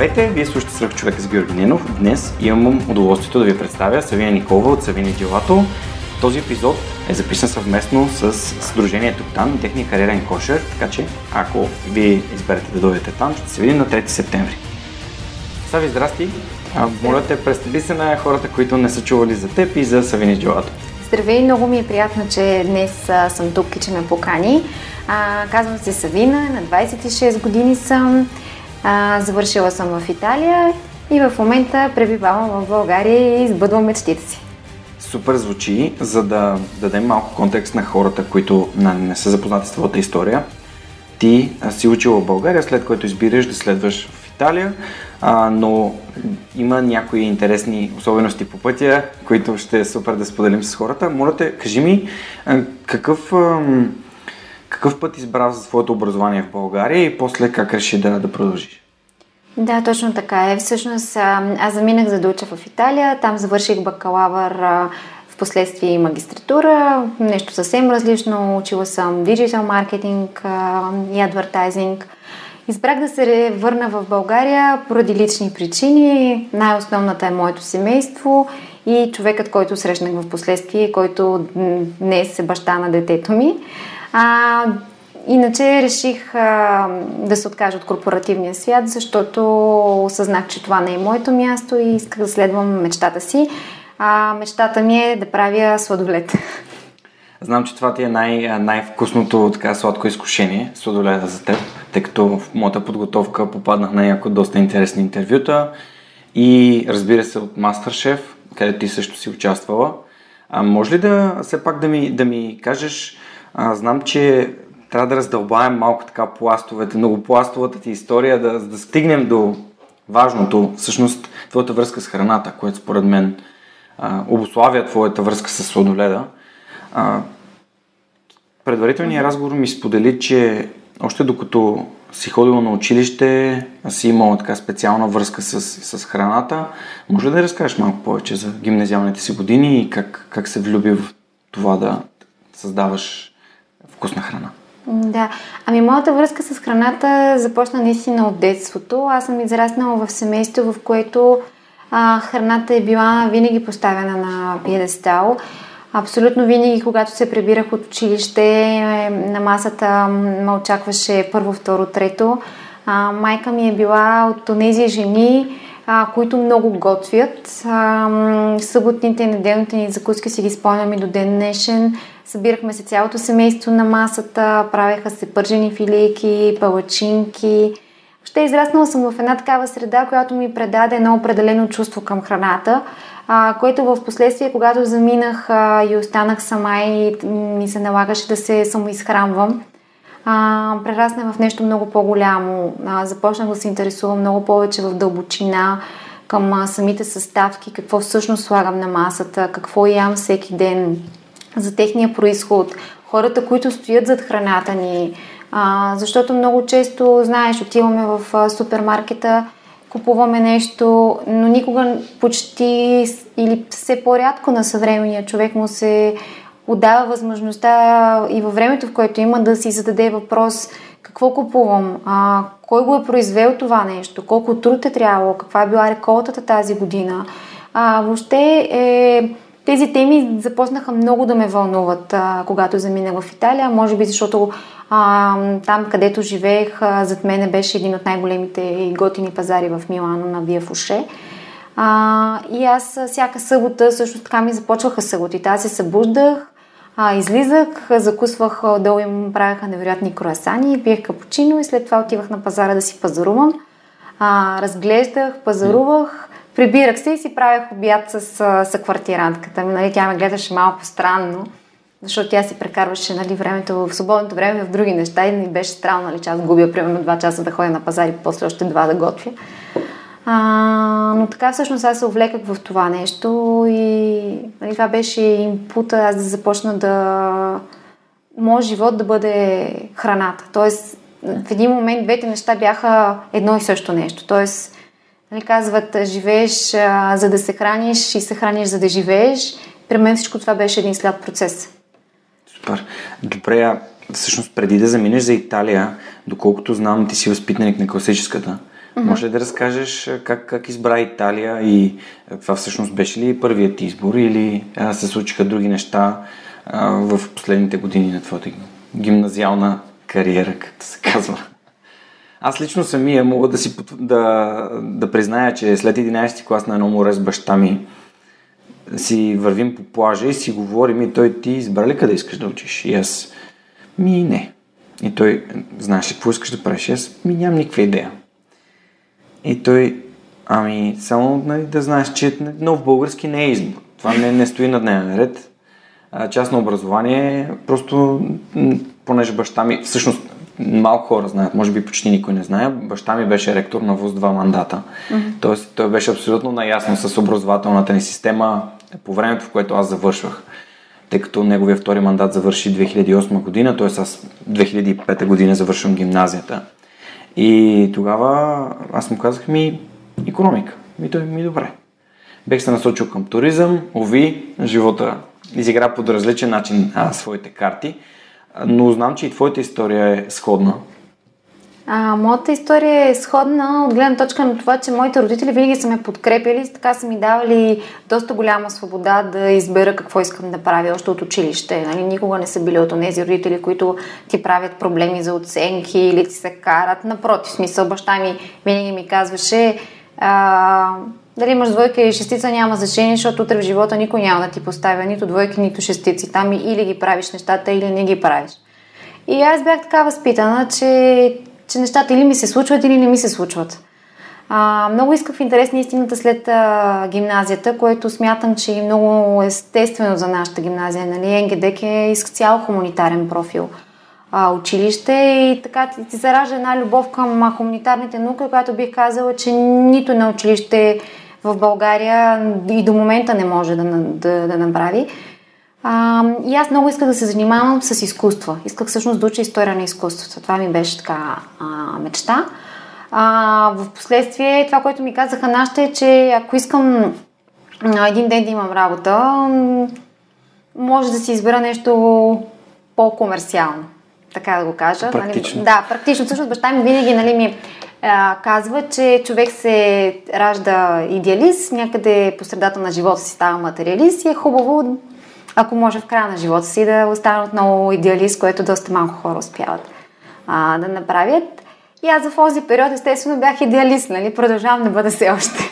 Здравейте, вие слушате Свърх човек с Георги Ненов. Днес имам удоволствието да ви представя Савина Николова от Савини Джилато. Този епизод е записан съвместно с Сдружението Тан и техния кариерен кошер, така че ако вие изберете да дойдете там, ще се видим на 3 септември. Сави, здрасти! Моля те, представи се на хората, които не са чували за теб и за Савини Джилато. Здравей, много ми е приятно, че днес а, съм тук и че ме покани. А, казвам се Савина, на 26 години съм. А, завършила съм в Италия и в момента пребивавам в България и избъдвам мечтите си. Супер звучи, за да дадем малко контекст на хората, които не са запознати с твоята история. Ти си учила в България, след което избираш да следваш в Италия, а, но има някои интересни особености по пътя, които ще е супер да споделим с хората. Моля те, кажи ми, какъв, какъв път избра за своето образование в България и после как реши да, да продължиш? Да, точно така е. Всъщност аз заминах за да уча в Италия, там завърших бакалавър в последствие и магистратура, нещо съвсем различно. Учила съм диджитал маркетинг и адвертайзинг. Избрах да се върна в България поради лични причини. Най-основната е моето семейство и човекът, който срещнах в последствие, който днес е баща на детето ми. А, иначе реших а, да се откажа от корпоративния свят, защото осъзнах, че това не е моето място и исках да следвам мечтата си. А мечтата ми е да правя сладолет. Знам, че това ти е най- най-вкусното така сладко изкушение, сладоледа за теб, тъй като в моята подготовка попаднах на някои доста интересни интервюта и разбира се от Мастершеф, където ти също си участвала. А може ли да все пак да ми, да ми кажеш, а, знам, че трябва да раздълбаем малко така пластовете, многопластовата ти история, да, да стигнем до важното, всъщност твоята връзка с храната, което според мен а, обославя твоята връзка с сладоледа. А, предварителният разговор ми сподели, че още докато си ходила на училище, си имала така специална връзка с, с храната. Може ли да разкажеш малко повече за гимназиалните си години и как, как се влюби в това да създаваш вкусна храна? Да, ами моята връзка с храната започна наистина от детството. Аз съм израснала в семейство, в което а, храната е била винаги поставена на пиедестал. Абсолютно винаги, когато се прибирах от училище, е, на масата ме очакваше първо, второ, трето. А, майка ми е била от тези жени, а, които много готвят. А, съботните и неделните ни закуски си ги спомням и до ден днешен. Събирахме се цялото семейство на масата, правеха се пържени филейки, палачинки. Ще израснала съм в една такава среда, която ми предаде едно определено чувство към храната, а, което в последствие, когато заминах а, и останах сама и ми се налагаше да се самоизхранвам, а, прерасна в нещо много по-голямо. А, започнах да се интересувам много повече в дълбочина към а, самите съставки, какво всъщност слагам на масата, какво ям всеки ден, за техния происход, хората, които стоят зад храната ни. А, защото много често, знаеш, отиваме в супермаркета, купуваме нещо, но никога почти или все по-рядко на съвременния човек му се отдава възможността и във времето, в което има да си зададе въпрос какво купувам, а, кой го е произвел това нещо, колко труд е трябвало, каква е била реколтата тази година. А, въобще е, тези теми започнаха много да ме вълнуват, а, когато заминах в Италия. Може би защото а, там, където живеех, а, зад мене беше един от най-големите и готини пазари в Милано на Вия Фуше. А, и аз всяка събота, също така ми започваха съботите. Аз се събуждах, а, излизах, закусвах долу им правяха невероятни круасани, пиех капучино и след това отивах на пазара да си пазарувам. А, разглеждах, пазарувах, прибирах се и си правях обяд с, с квартирантката. Нали, тя ме гледаше малко странно, защото тя си прекарваше нали, времето в свободното време в други неща и ми беше странно, нали, че аз губя примерно два часа да ходя на пазари, после още два да готвя. А, но така всъщност аз се увлеках в това нещо и нали, това беше импута аз да започна да... Моят живот да бъде храната. Тоест, в един момент двете неща бяха едно и също нещо. Тоест, нали, казват, живееш а, за да се храниш и се храниш за да живееш. При мен всичко това беше един слаб процес. Супер. Добре, всъщност преди да заминеш за Италия, доколкото знам, ти си възпитаник на класическата. Mm-hmm. Може ли да разкажеш как, как избра Италия и това всъщност беше ли първият избор или а, се случиха други неща а, в последните години на твоята гимназиална кариера, както се казва? Аз лично самия мога да, си, да, да призная, че след 11 клас на едно море с баща ми си вървим по плажа и си говорим и той ти избра ли къде искаш да учиш? И аз ми не. И той, знаеш ли какво искаш да правиш? И аз ми нямам никаква идея. И той, ами, само нали, да знаеш, че нов български не е избор. Това не, не стои на дневен ред. Частно образование, просто, понеже баща ми, всъщност, малко хора знаят, може би почти никой не знае, баща ми беше ректор на ВУЗ два мандата. Mm-hmm. Тоест, той беше абсолютно наясно с образователната ни система по времето, в което аз завършвах. Тъй като неговия втори мандат завърши 2008 година, т.е. аз 2005 година завършвам гимназията. И тогава аз му казах ми економика. И той ми добре. Бех се насочил към туризъм, ови, живота изигра по различен начин а, своите карти, но знам, че и твоята история е сходна. А, моята история е сходна от гледна точка на това, че моите родители винаги са ме подкрепили, така са ми давали доста голяма свобода да избера какво искам да правя още от училище. Нали? Никога не са били от тези родители, които ти правят проблеми за оценки или ти се карат. Напротив, смисъл, баща ми винаги ми казваше а, дали имаш двойка или шестица няма значение, защото утре в живота никой няма да ти поставя нито двойки, нито шестици. Там или ги правиш нещата, или не ги правиш. И аз бях така възпитана, че че нещата или ми се случват, или не ми се случват. А, много исках в интерес на истината след а, гимназията, което смятам, че е много естествено за нашата гимназия. Нали? НГДК е цял хуманитарен профил а, училище и така ти, ти заражда една любов към хуманитарните науки, която бих казала, че нито на училище в България и до момента не може да, да, да направи. А, и аз много исках да се занимавам с изкуства. Исках всъщност да уча история на изкуството. Това ми беше така а, мечта. А, в последствие това, което ми казаха нашите е, че ако искам един ден да имам работа, може да си избера нещо по-комерциално. Така да го кажа. Нали? Практично. Нали? Да, практично. Всъщност баща ми винаги нали, ми казва, че човек се ражда идеалист, някъде по средата на живота си става материалист и е хубаво ако може в края на живота си да остана отново идеалист, което доста малко хора успяват а, да направят. И аз в този период, естествено, бях идеалист, нали? Продължавам да бъда все още.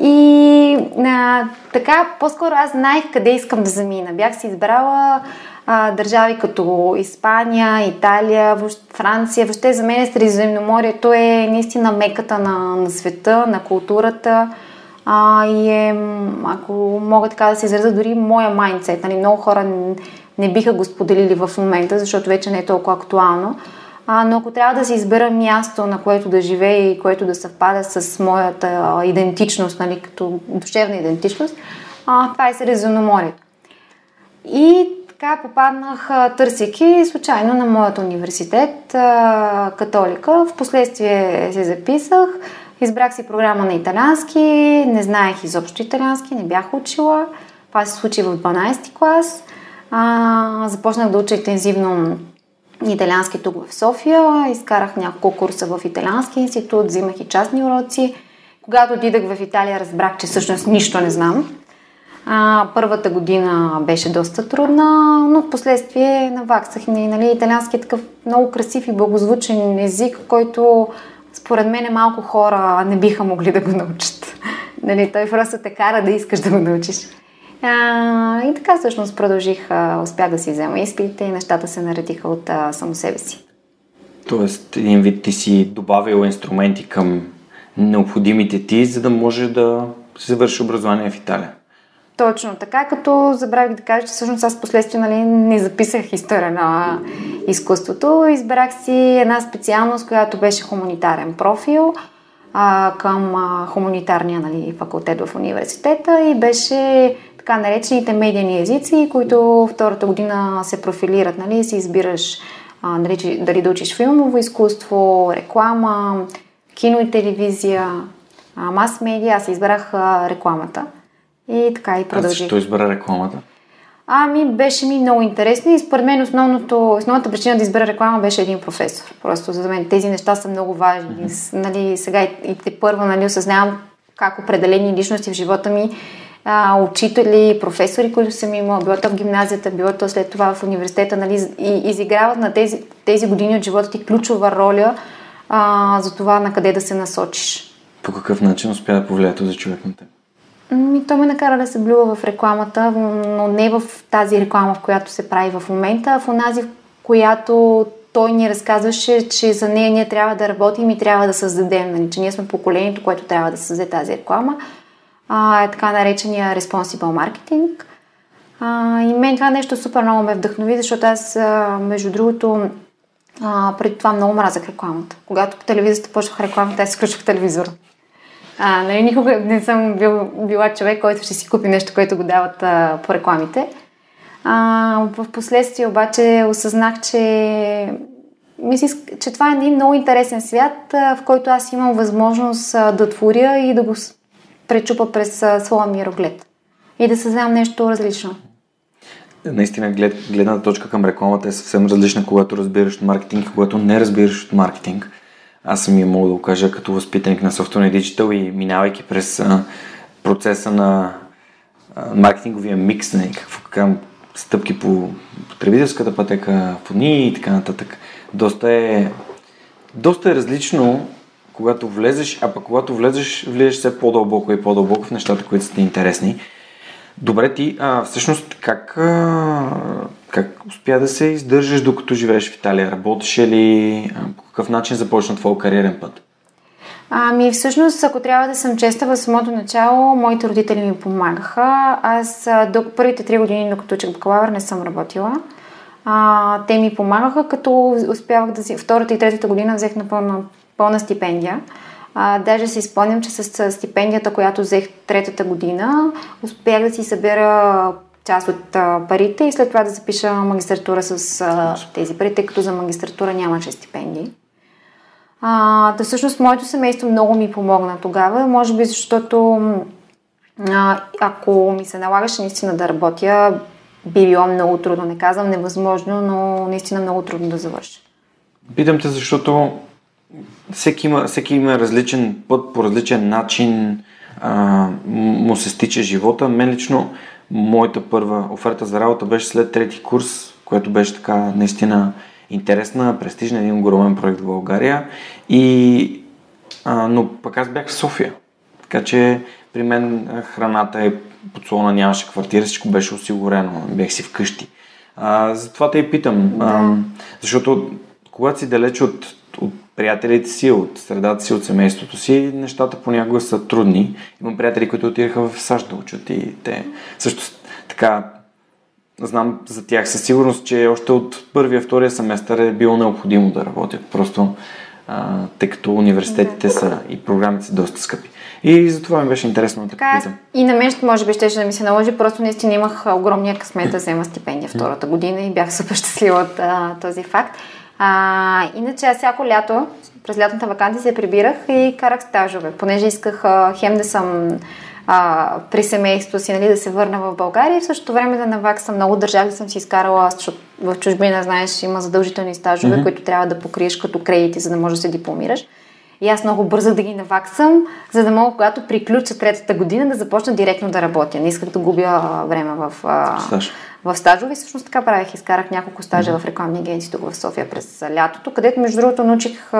И а, така, по-скоро аз знаех къде искам да замина. Бях си избрала а, държави като Испания, Италия, Франция. Въобще за мен Средиземноморието е наистина меката на, на света, на културата. А, и е, ако мога така да се изразя, дори моя майндсет. Нали, много хора не биха го споделили в момента, защото вече не е толкова актуално. А, но ако трябва да се избера място, на което да живея и което да съвпада с моята идентичност, нали, като душевна идентичност, а, това е Средиземноморието. И така попаднах, търсейки случайно на моят университет, а, католика. Впоследствие се записах. Избрах си програма на италиански, не знаех изобщо италиански, не бях учила. Това се случи в 12 клас. А, започнах да уча интензивно италиански тук в София. Изкарах няколко курса в италиански институт, взимах и частни уроци. Когато отидах в Италия, разбрах, че всъщност нищо не знам. А, първата година беше доста трудна, но в последствие наваксах. Нали, италиански е такъв много красив и благозвучен език, който според мен малко хора не биха могли да го научат. Нали, той просто те кара да искаш да го научиш. А, и така всъщност продължих, а, успях да си взема изпитите и нещата се наредиха от а, само себе си. Тоест, един вид ти си добавил инструменти към необходимите ти, за да може да се завърши образование в Италия. Точно така, като забравих да кажа, че всъщност аз последствие нали, не записах история на изкуството. Избрах си една специалност, която беше хуманитарен профил. а, към а, хуманитарния нали, факултет в университета и беше така наречените медийни езици, които втората година се профилират, нали, си избираш а, нали, дали да учиш филмово изкуство, реклама, кино и телевизия, мас-медиа. Аз избрах а, рекламата. И така и продължих. А защо избра рекламата? Ами, беше ми много интересно и според мен основното, основната причина да избера реклама беше един професор. Просто за мен тези неща са много важни. Mm-hmm. Нали, сега и, и те първо нали, осъзнавам как определени личности в живота ми, а, учители, професори, които съм имала, било то в гимназията, било то след това в университета, нали, и изиграват на тези, тези години от живота ти ключова роля а, за това на къде да се насочиш. По какъв начин успя да повлияе този човек на теб? Ми, то ме накара да се блюва в рекламата, но не в тази реклама, в която се прави в момента, а в онази, в която той ни разказваше, че за нея ние трябва да работим и трябва да създадем, нали, че ние сме поколението, което трябва да създаде тази реклама. А, е така наречения responsible marketing. А, и мен това нещо супер много ме вдъхнови, защото аз, между другото, а, преди това много мразах рекламата. Когато по телевизията почнах рекламата, аз изключвах телевизора. А, нали, никога не съм бил, била човек, който ще си купи нещо, което го дават а, по рекламите. А, в последствие обаче осъзнах, че мисля, че това е един много интересен свят, в който аз имам възможност да творя и да го пречупа през а, своя мироглед. И да създам нещо различно. Наистина, глед, гледната точка към рекламата е съвсем различна, когато разбираш от маркетинг и когато не разбираш от маркетинг аз съм мога да го кажа като възпитаник на софтуерния диджитал и минавайки през а, процеса на а, маркетинговия микс, не, какво казвам, стъпки по потребителската пътека, в и така нататък. Доста е, доста е различно, когато влезеш, а пък когато влезеш, влизаш все по-дълбоко и по-дълбоко в нещата, които са ти интересни. Добре, ти а, всъщност как, а, как успя да се издържаш докато живееш в Италия? Работеше ли? А, по какъв начин започна твой кариерен път? Ами всъщност, ако трябва да съм честа, в самото начало моите родители ми помагаха. Аз до първите три години, докато учих бакалавър, не съм работила. А, те ми помагаха, като успявах да си... Втората и третата година взех на пълна, стипендия. А, даже си спомням, че с стипендията, която взех третата година, успях да си събера част от а, парите и след това да запиша магистратура с а, тези пари, тъй като за магистратура нямаше стипендии. А, да всъщност моето семейство много ми помогна тогава, може би защото а, ако ми се налагаше наистина да работя, би било много трудно. Не казвам невъзможно, но наистина много трудно да завърша. Питам те, защото всеки има, всеки има различен път, по различен начин а, му се стича живота. Мен лично, моята първа оферта за работа беше след трети курс, което беше така наистина интересна, престижна, един огромен проект в България. И, а, но пък аз бях в София. Така че при мен храната е подслона, нямаше квартира, всичко беше осигурено, бях си вкъщи. А, затова те и питам, да. а, защото когато си далеч от, от приятелите си, от средата си, от семейството си, нещата понякога са трудни. Имам приятели, които отидаха в САЩ да учат и те също така знам за тях със сигурност, че още от първия, втория семестър е било необходимо да работят. Просто а, тъй като университетите са и програмите са доста скъпи. И за това ми беше интересно да така, питам. И на мен може би ще да ми се наложи, просто наистина имах огромния късмет да взема стипендия втората година и бях супер щастлива от а, този факт. А, иначе аз всяко лято, през лятната вакансия се прибирах и карах стажове, понеже исках а, хем да съм а, при семейството си, нали, да се върна в България и в същото време да наваксам. Много държави съм си изкарала, защото в чужбина, знаеш, има задължителни стажове, mm-hmm. които трябва да покриеш като кредити, за да можеш да се дипломираш. И аз много бързах да ги наваксам, за да мога, когато приключа третата година, да започна директно да работя. Не исках да губя време в, Стаж. в стажове. Всъщност така правих. Изкарах няколко стажа mm-hmm. в рекламни агенции тук в София през лятото, където между другото научих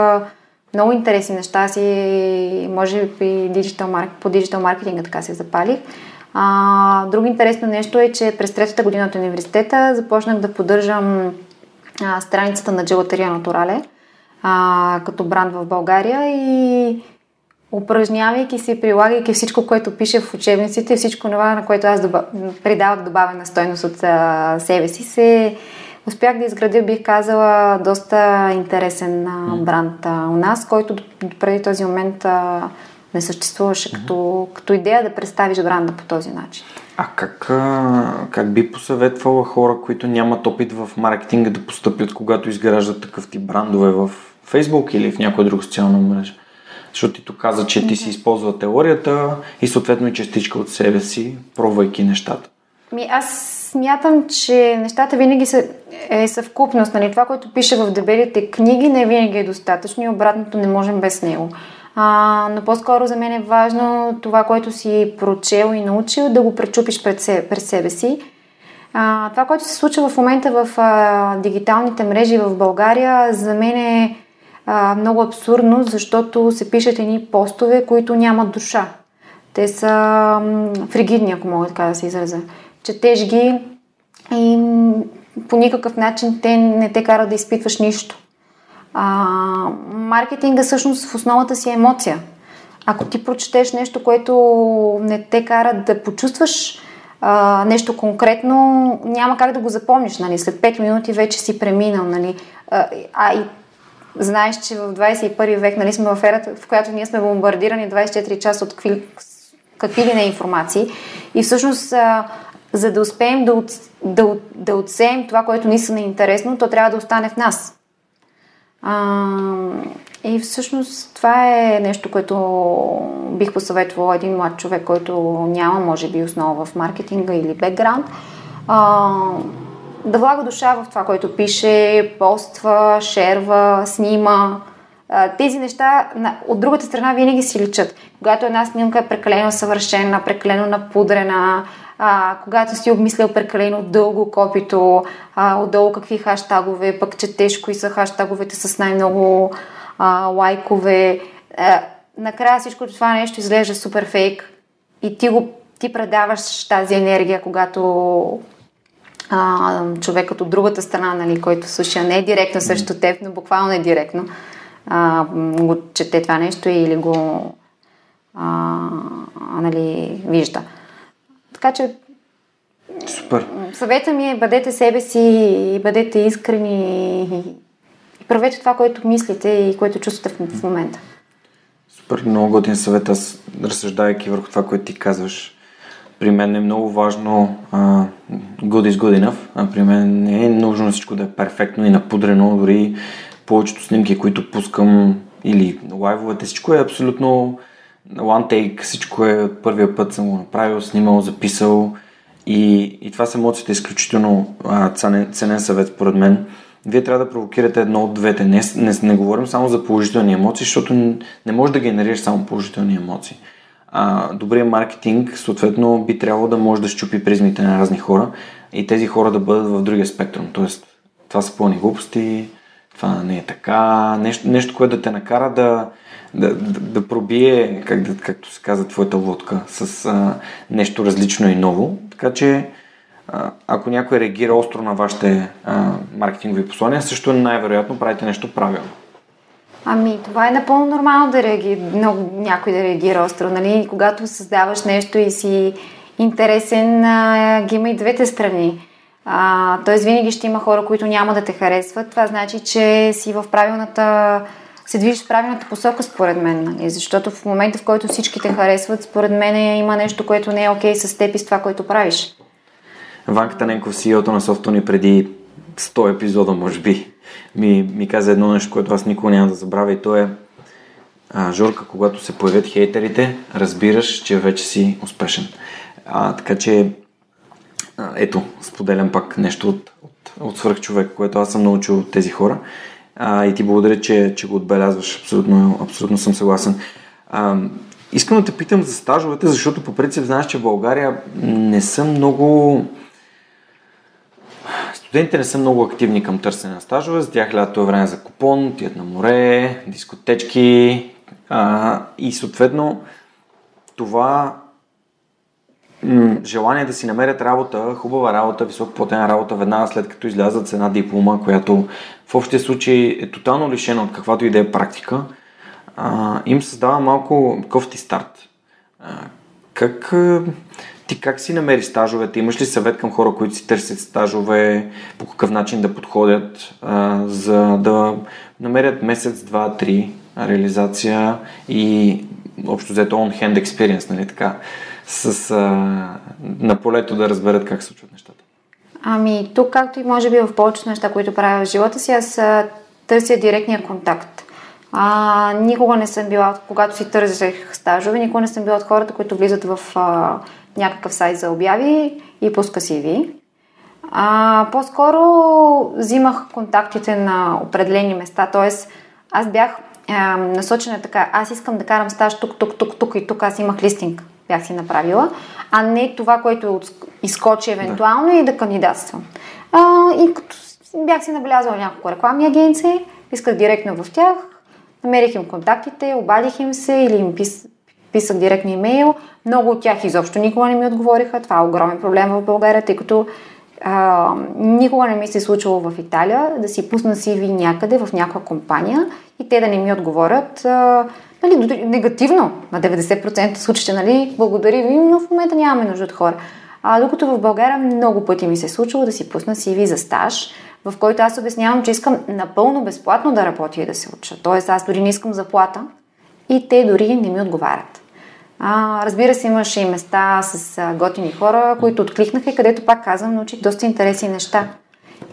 много интересни неща си, може би диджитал, по диджитал маркетинга така се запалих. А, друго интересно нещо е, че през третата година от университета започнах да поддържам а, страницата на Джелатерия Натурале а, като бранд в България и упражнявайки се, прилагайки всичко, което пише в учебниците, всичко това, на което аз доба... придавах добавена стойност от а, себе си, се успях да изградя, бих казала, доста интересен а, бранд а, у нас, който преди този момент а, не съществуваше като, като идея да представиш бранда по този начин. А как, как би посъветвала хора, които нямат опит в маркетинга да постъпят, когато изграждат такъв тип брандове в Facebook или в някоя друга социална мрежа? Защото ти тук каза, че ти си използва теорията и съответно и частичка от себе си, пробвайки нещата. Ми, аз смятам, че нещата винаги са е съвкупност. Нали? Това, което пише в дебелите книги, не винаги е достатъчно и обратното не можем без него. А, но по-скоро за мен е важно това, което си прочел и научил, да го пречупиш пред себе, пред себе си. А, това, което се случва в момента в а, дигиталните мрежи в България, за мен е а, много абсурдно, защото се пишат едни постове, които нямат душа. Те са м, фригидни, ако мога така да се изразя. Четеш ги и по никакъв начин те не те карат да изпитваш нищо. А, маркетинга всъщност в основата си е емоция. Ако ти прочетеш нещо, което не те кара да почувстваш а, нещо конкретно, няма как да го запомниш. Нали? След 5 минути вече си преминал. Нали? А, а и знаеш, че в 21 век нали, сме в ерата, в която ние сме бомбардирани 24 часа от какви, какви ли не информации. И всъщност, а, за да успеем да, от, да, да отсеем това, което ни са неинтересно, то трябва да остане в нас. А, и всъщност това е нещо, което бих посъветвала един млад човек, който няма, може би, основа в маркетинга или бекграунд. А, да влага душа в това, което пише, поства, шерва, снима. Тези неща от другата страна винаги си личат. Когато една снимка е прекалено съвършена, прекалено напудрена, а, когато си обмислял прекалено дълго копито, а, отдолу какви хаштагове, пък четеш кои са хаштаговете с най-много а, лайкове. А, накрая всичко това нещо изглежда супер фейк и ти го ти предаваш тази енергия, когато а, човекът от другата страна, нали, който слуша не е директно срещу теб, но буквално е директно, а, го чете това нещо или го а, нали, вижда. Така че Супер. Съвета ми е бъдете себе си и бъдете искрени и правете това, което мислите и което чувствате в, момента. Супер, много готин съвет. Аз разсъждавайки върху това, което ти казваш, при мен е много важно uh, good is good enough. А при мен не е нужно всичко да е перфектно и напудрено. Дори повечето снимки, които пускам или лайвовете, всичко е абсолютно one take. Всичко е от първия път съм го направил, снимал, записал и, и това с емоциите е изключително а, ценен, ценен съвет, според мен. Вие трябва да провокирате едно от двете. Не, не, не говорим само за положителни емоции, защото не може да генерираш само положителни емоции. А, добрият маркетинг, съответно, би трябвало да може да щупи призмите на разни хора и тези хора да бъдат в другия спектрум. Тоест, това са пълни глупости, това не е така, нещо, нещо което да те накара да, да, да, да пробие, как да, както се казва, твоята лодка с а, нещо различно и ново. Така че, а, ако някой реагира остро на вашите а, маркетингови послания, също най-вероятно правите нещо правилно. Ами, това е напълно нормално да реаги... много, някой да реагира остро. Нали? Когато създаваш нещо и си интересен, а, ги има и двете страни. А, тоест, винаги ще има хора, които няма да те харесват. Това значи, че си в правилната се движиш в правилната посока, според мен. Нали? Защото в момента, в който всички те харесват, според мен има нещо, което не е окей okay с теб и с това, което правиш. Ванка Таненков, CEO-то на Софтуни преди 100 епизода, може би, ми, ми каза едно нещо, което аз никога няма да забравя и то е а, Жорка, когато се появят хейтерите, разбираш, че вече си успешен. А, така че, а, ето, споделям пак нещо от, от, от свърхчовек, което аз съм научил от тези хора. А, и ти благодаря, че, че го отбелязваш. Абсолютно, абсолютно съм съгласен. А, искам да те питам за стажовете, защото по принцип знаеш, че в България не са много... Студентите не са много активни към търсене на стажове. За тях лято е време за купон, отият на море, дискотечки а, и съответно това желание да си намерят работа, хубава работа, високоплатена работа, веднага след като излязат с една диплома, която в общия случай е тотално лишена от каквато и да е практика, а, им създава малко кофти старт. А, Как ти как си намери стажовете? Имаш ли съвет към хора, които си търсят стажове? По какъв начин да подходят, а, за да намерят месец, два, три реализация и общо взето on-hand experience, нали така, с, а, на полето да разберат как се случват нещата? Ами, тук, както и може би в повечето неща, които правя в живота си, аз търся директния контакт. А, никога не съм била, когато си търсех стажове, никога не съм била от хората, които влизат в а, някакъв сайт за обяви и пуска CV. А, по-скоро взимах контактите на определени места, т.е. аз бях а, насочена така, аз искам да карам стаж тук, тук, тук, тук и тук, аз имах листинг, бях си направила, а не това, което изкочи евентуално да. и да кандидатствам. А, и като бях си набелязала няколко рекламни агенции, исках директно в тях, намерих им контактите, обадих им се или им пис, писах директно имейл. Много от тях изобщо никога не ми отговориха. Това е огромен проблем в България, тъй като а, никога не ми се е случило в Италия да си пусна CV някъде в някаква компания и те да не ми отговорят а, нали, негативно на 90% случаите, нали, благодаря ви, но в момента нямаме нужда от хора. А, докато в България много пъти ми се е случило да си пусна CV за стаж, в който аз обяснявам, че искам напълно безплатно да работя и да се уча. Тоест аз дори не искам заплата и те дори не ми отговарят. А, разбира се, имаше и места с а, готини хора, които откликнаха и където пак казвам, научих доста интересни неща.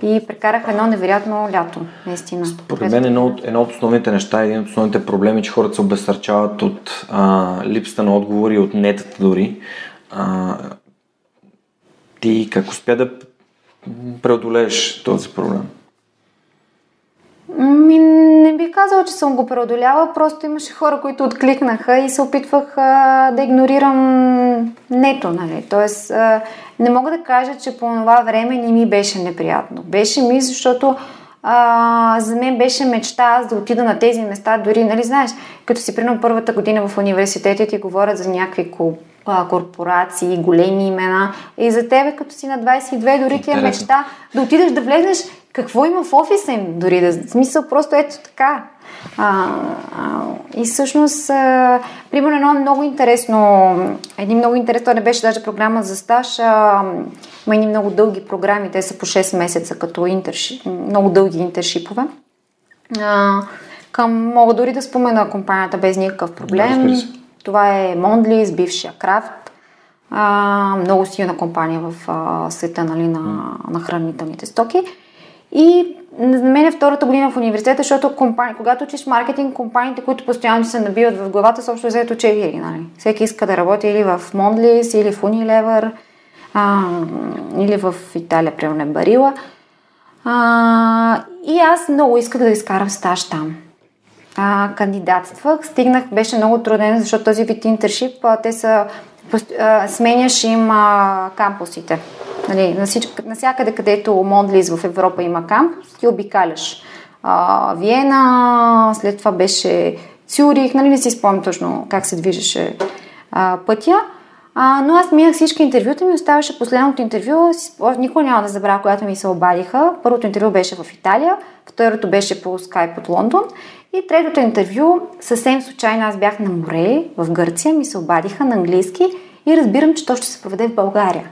И прекарах едно невероятно лято, наистина. Според мен едно от, едно от основните неща, един от основните проблеми, че хората се обесърчават от а, липсата на отговори, от нетата дори. А, ти как успя да преодолееш този проблем? Ми, не бих казала, че съм го преодоляла, просто имаше хора, които откликнаха и се опитвах а, да игнорирам нето, нали? Тоест, а, не мога да кажа, че по това време не ми беше неприятно. Беше ми, защото а, за мен беше мечта аз да отида на тези места, дори, нали знаеш, като си примерно първата година в университета ти говорят за някакви а, корпорации, големи имена. И за тебе, като си на 22, дори ти е мечта да отидеш да влезеш какво има в офиса им, дори да... В смисъл, просто ето така. А, а, и всъщност, а, примерно едно много интересно, един много интересно, това не беше даже програма за стаж, а, има едни много дълги програми, те са по 6 месеца като интершип, много дълги интершипове. А, към, мога дори да спомена компанията без никакъв проблем. Да, това е Мондлис, бившия Крафт. Много силна компания в а, света нали, на, на хранителните стоки. И за мен е втората година в университета, защото компания, когато учиш маркетинг, компаниите, които постоянно се набиват в главата, са общо взето 4. Нали? Всеки иска да работи или в Mondelez, или в Unilever, а, или в Италия, примерно Барила. А, и аз много исках да изкарам стаж там а, кандидатствах. Стигнах, беше много труден, защото този вид интершип, а, те са, сменяш им а, кампусите. Нали, насякъде, където Мондлиз в Европа има кампус, ти обикаляш. А, Виена, след това беше Цюрих, нали не си спомням точно как се движеше а, пътя. А, но аз минах всички интервюта ми, оставаше последното интервю, никога няма да забравя, когато ми се обадиха. Първото интервю беше в Италия, второто беше по скайп от Лондон и третото интервю, съвсем случайно аз бях на море в Гърция, ми се обадиха на английски и разбирам, че то ще се проведе в България.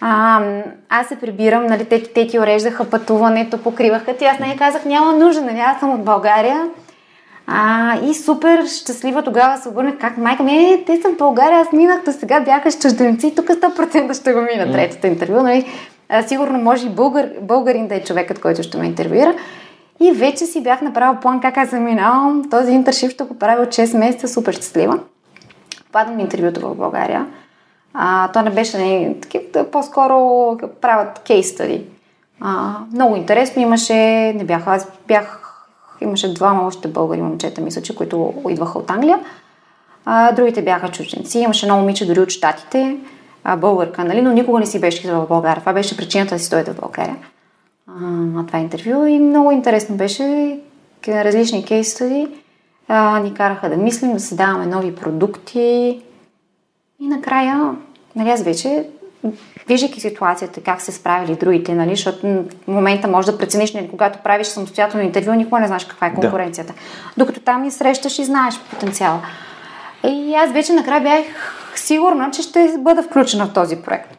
А, аз се прибирам, нали, те, те ти уреждаха пътуването, покриваха ти. Аз не казах, няма нужда, нали, аз съм от България. А, и супер щастлива тогава се обърнах, как майка ми, е, те са в България, аз минах до сега, бяха с чужденци и тук 100% ще го мина третото интервю. Нали? А, сигурно може и българ, българин да е човекът, който ще ме интервюира. И вече си бях направил план как аз заминавам. Този интершип ще го правя от 6 месеца, супер щастлива. Падам интервюто в България. А, то не беше не, такива, по-скоро правят кейс стади. много интересно имаше, не бях, аз бях, имаше двама още българи момчета, мисля, че, които идваха от Англия. А, другите бяха чужденци. Имаше едно момиче дори от Штатите, а, българка, нали? но никога не си беше в България. Това беше причината да си дойде в България на това интервю и много интересно беше различни кейстъди. Ни караха да мислим, да създаваме нови продукти и накрая, нали аз вече виждайки ситуацията, как се справили другите, нали, защото в момента може да прецениш, нали, когато правиш самостоятелно интервю, никога не знаеш каква е конкуренцията. Да. Докато там и срещаш и знаеш потенциала. И аз вече накрая бях сигурна, че ще бъда включена в този проект.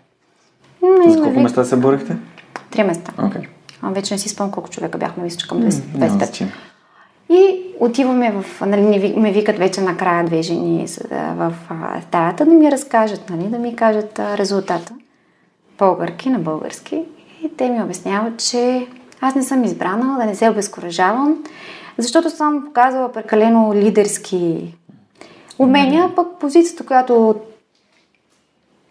За колко места се борихте? Три места. Okay. А, вече не си спомням колко човека бяхме, мисля, към 25. И отиваме в, нали, ме викат вече накрая две жени в стаята да ми разкажат, нали, да ми кажат резултата. Българки на български. И те ми обясняват, че аз не съм избрана, да не се обезкуражавам, защото съм показала прекалено лидерски умения, пък позицията, която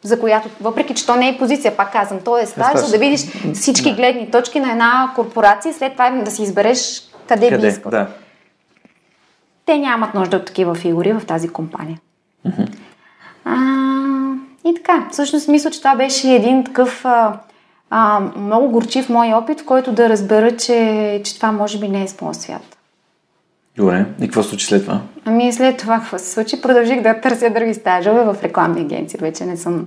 за която, въпреки че то не е позиция, пак казвам, то е стаж, за да видиш всички гледни точки на една корпорация и след това да си избереш къде, къде? би искал. Да. Те нямат нужда от такива фигури в тази компания. Uh-huh. А, и така, всъщност мисля, че това беше един такъв а, а, много горчив мой опит, в който да разбера, че, че това може би не е с моят свят. Добре, и какво случи след това? Ами след това какво се случи? Продължих да търся други стажове в рекламни агенции. Вече не съм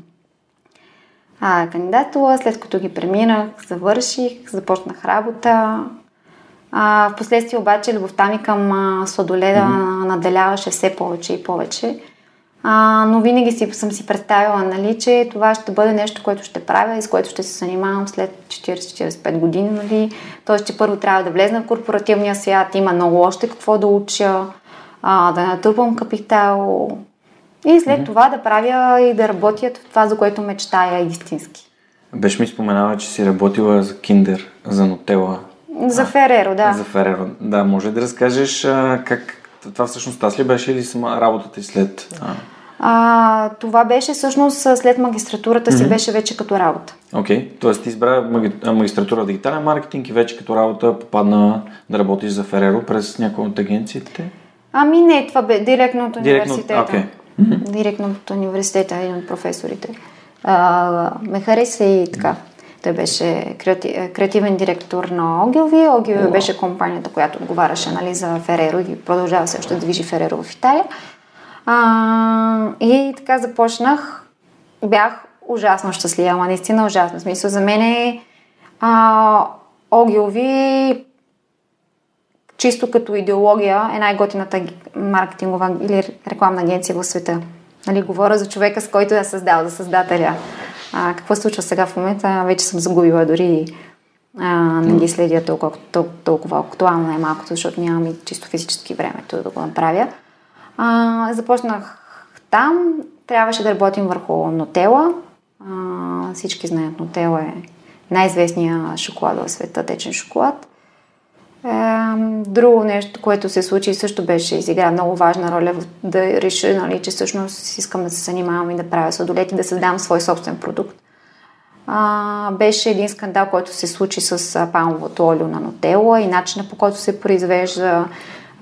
а, кандидатула, след като ги преминах, завърших, започнах работа. А, впоследствие обаче любовта ми към а, сладоледа mm-hmm. наделяваше все повече и повече. А, но винаги си, съм си представила, нали, че това ще бъде нещо, което ще правя и с което ще се занимавам след 40-45 години. Нали. Тоест, че първо трябва да влезна в корпоративния свят, има много още какво да уча, а, да натрупам капитал и след mm-hmm. това да правя и да работя в това, за което мечтая истински. Беше ми споменава, че си работила за Киндер, за Нотела. За Фереро, да. За Фереро. Да, може да разкажеш а, как това всъщност тази ли беше или сама работата и след? А... А, това беше всъщност след магистратурата си, mm-hmm. беше вече като работа. Окей, okay. т.е. ти избра магистратура в дигитален маркетинг и вече като работа попадна да работиш за Фереро през някои от агенциите? Ами не, това бе директно от университета. Okay. Mm-hmm. Директно от университета, един от професорите. А, ме хареса и така. Той беше креативен директор на. Ogilvy wow. беше компанията, която отговаряше нали, за Фереро и продължава се още да движи Фереро в Италия. А, и така започнах. Бях ужасно щастлива, ама наистина ужасно. Смисъл, за мен е а, Ogilvy чисто като идеология е най-готината маркетингова или рекламна агенция в света. Нали, говоря за човека, с който я създал, за създателя. А, какво се случва сега в момента, вече съм загубила дори а, не ги следя толкова, толкова, толкова актуално е малкото, защото нямам и чисто физически времето да го направя. А, започнах там, трябваше да работим върху Нотела. А, всички знаят, Нотела е най-известният шоколад в света, течен шоколад. Друго нещо, което се случи, също беше изигра много важна роля да реша, нали, че всъщност искам да се занимавам и да правя сладолет и да създам свой собствен продукт. А, беше един скандал, който се случи с палмовото олио на Нотела и начина по който се произвежда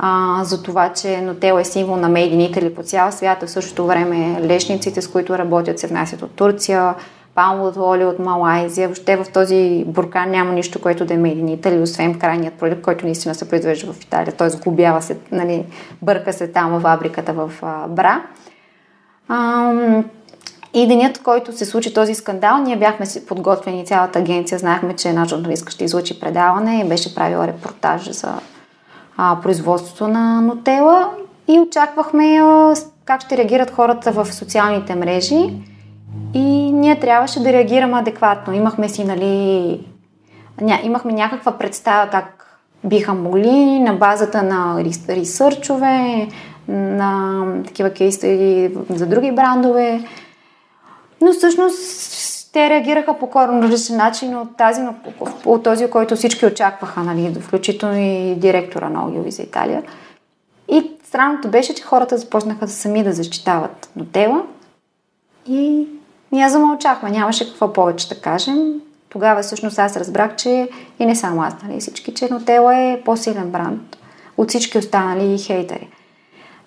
а, за това, че Нотела е символ на Made in по цял свят, а в същото време лешниците, с които работят, се внасят от Турция, палмовото олио от Малайзия. Въобще в този буркан няма нищо, което да е made Italy, освен крайният продукт, който наистина се произвежда в Италия. Т.е. глобява се, нали, бърка се там в фабриката в а, Бра. А, и денят, който се случи този скандал, ние бяхме подготвени, цялата агенция, знаехме, че една журналистка ще излучи предаване и беше правила репортаж за а, производството на Нотела и очаквахме а, как ще реагират хората в социалните мрежи. И ние трябваше да реагираме адекватно. Имахме си, нали, ня, имахме някаква представа как биха могли на базата на ресърчове, на такива кейстъди за други брандове. Но всъщност те реагираха по коренно различен начин от, тази, от този, който всички очакваха, нали, включително и директора на Огиови за Италия. И странното беше, че хората започнаха сами да защитават Нотела и ние замълчахме, нямаше какво повече да кажем. Тогава всъщност аз разбрах, че и не само аз, нали, всички, че Нотела е по-силен бранд от всички останали хейтери.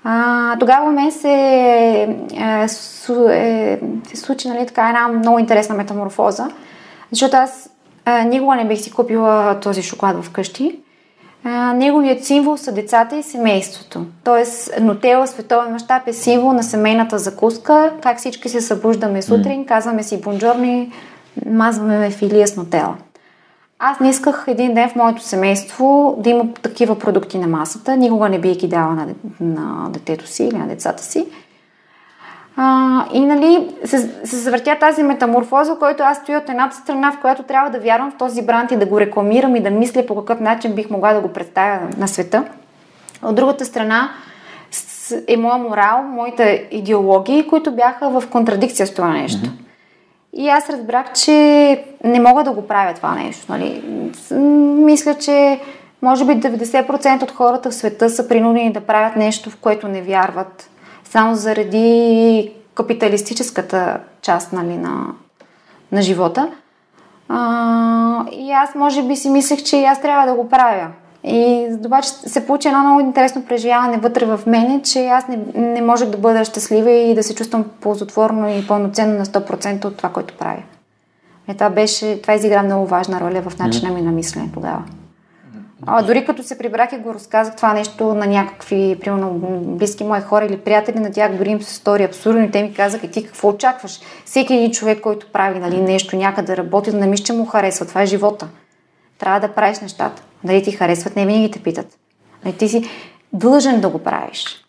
А, тогава мен се, е, е, се случи нали, така една много интересна метаморфоза, защото аз е, никога не бих си купила този шоколад вкъщи. Е, неговият символ са децата и семейството. Тоест, Нотела световен мащаб е символ на семейната закуска, как всички се събуждаме сутрин, казваме си бонжорни, мазваме ме филия с Нотела. Аз не исках един ден в моето семейство да има такива продукти на масата. Никога не бих ги дала на, на детето си или на децата си. А, и нали, се, се завъртя тази метаморфоза, който аз стоя от едната страна, в която трябва да вярвам в този бранд и да го рекламирам и да мисля по какъв начин бих могла да го представя на света. От другата страна е моя морал, моите идеологии, които бяха в контрадикция с това нещо. Mm-hmm. И аз разбрах, че не мога да го правя това нещо. Нали. Мисля, че може би 90% от хората в света са принудени да правят нещо, в което не вярват само заради капиталистическата част нали, на, на живота. А, и аз може би си мислех, че и аз трябва да го правя. И обаче се получи едно много интересно преживяване вътре в мене, че аз не, не можех да бъда щастлива и да се чувствам ползотворно и пълноценно на 100% от това, което правя. И това беше, това изигра много важна роля в начина ми на мислене тогава. А, дори като се прибрах и го разказах това нещо на някакви, примерно, близки мои хора или приятели, на тях дори им се стори абсурдно и те ми казаха, ти какво очакваш? Всеки един човек, който прави нали, нещо някъде работи, да не че му харесва. Това е живота. Трябва да правиш нещата. Дали ти харесват, не винаги те питат. Нали, ти си дължен да го правиш.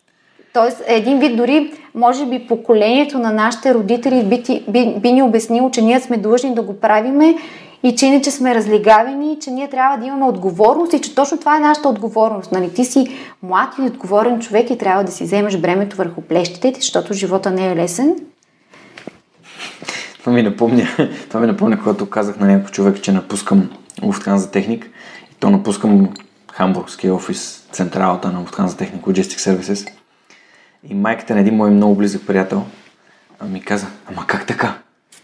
Тоест, един вид дори, може би, поколението на нашите родители би, ти, би, би ни обяснило, че ние сме длъжни да го правиме и че иначе сме разлигавени, че ние трябва да имаме отговорност и че точно това е нашата отговорност. Нали? Ти си млад и отговорен човек и трябва да си вземеш бремето върху плещите, защото живота не е лесен. Това ми напомня, това ми напомня, когато казах на някой човек, че напускам Lufthansa Техник и то напускам хамбургския офис, централата на Lufthansa Техник Logistic Services. И майката на един мой много близък приятел ми каза, ама как така?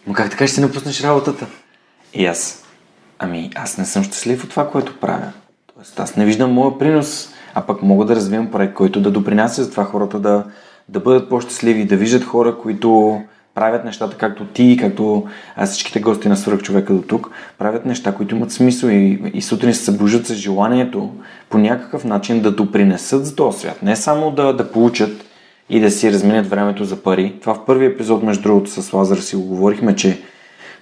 Ама как така ще си напуснеш работата? И аз, ами аз не съм щастлив от това, което правя. Тоест аз не виждам моя принос, а пък мога да развивам проект, който да допринася за това хората да, да бъдат по-щастливи, да виждат хора, които правят нещата както ти, както всичките гости на свърх човека до тук, правят неща, които имат смисъл и, и сутрин се събуждат с желанието по някакъв начин да допринесат за този свят. Не само да, да получат и да си разменят времето за пари. Това в първи епизод, между другото, с Лазар си го говорихме, че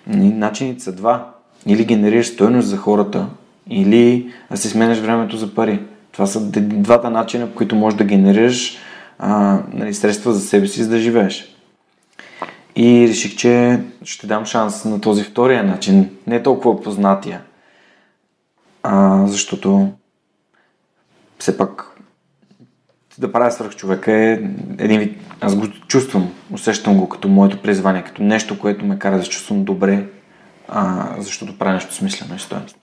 Начините са два. Или генерираш стоеност за хората, или да си сменяш времето за пари. Това са двата начина, по които можеш да генерираш а, нали, средства за себе си, за да живееш. И реших, че ще дам шанс на този втория начин, не толкова познатия, а, защото все пак да правя свърх човека е един вид, аз го чувствам, усещам го като моето призвание, като нещо, което ме кара да се чувствам добре, а, защото правя нещо смислено и стоеностно.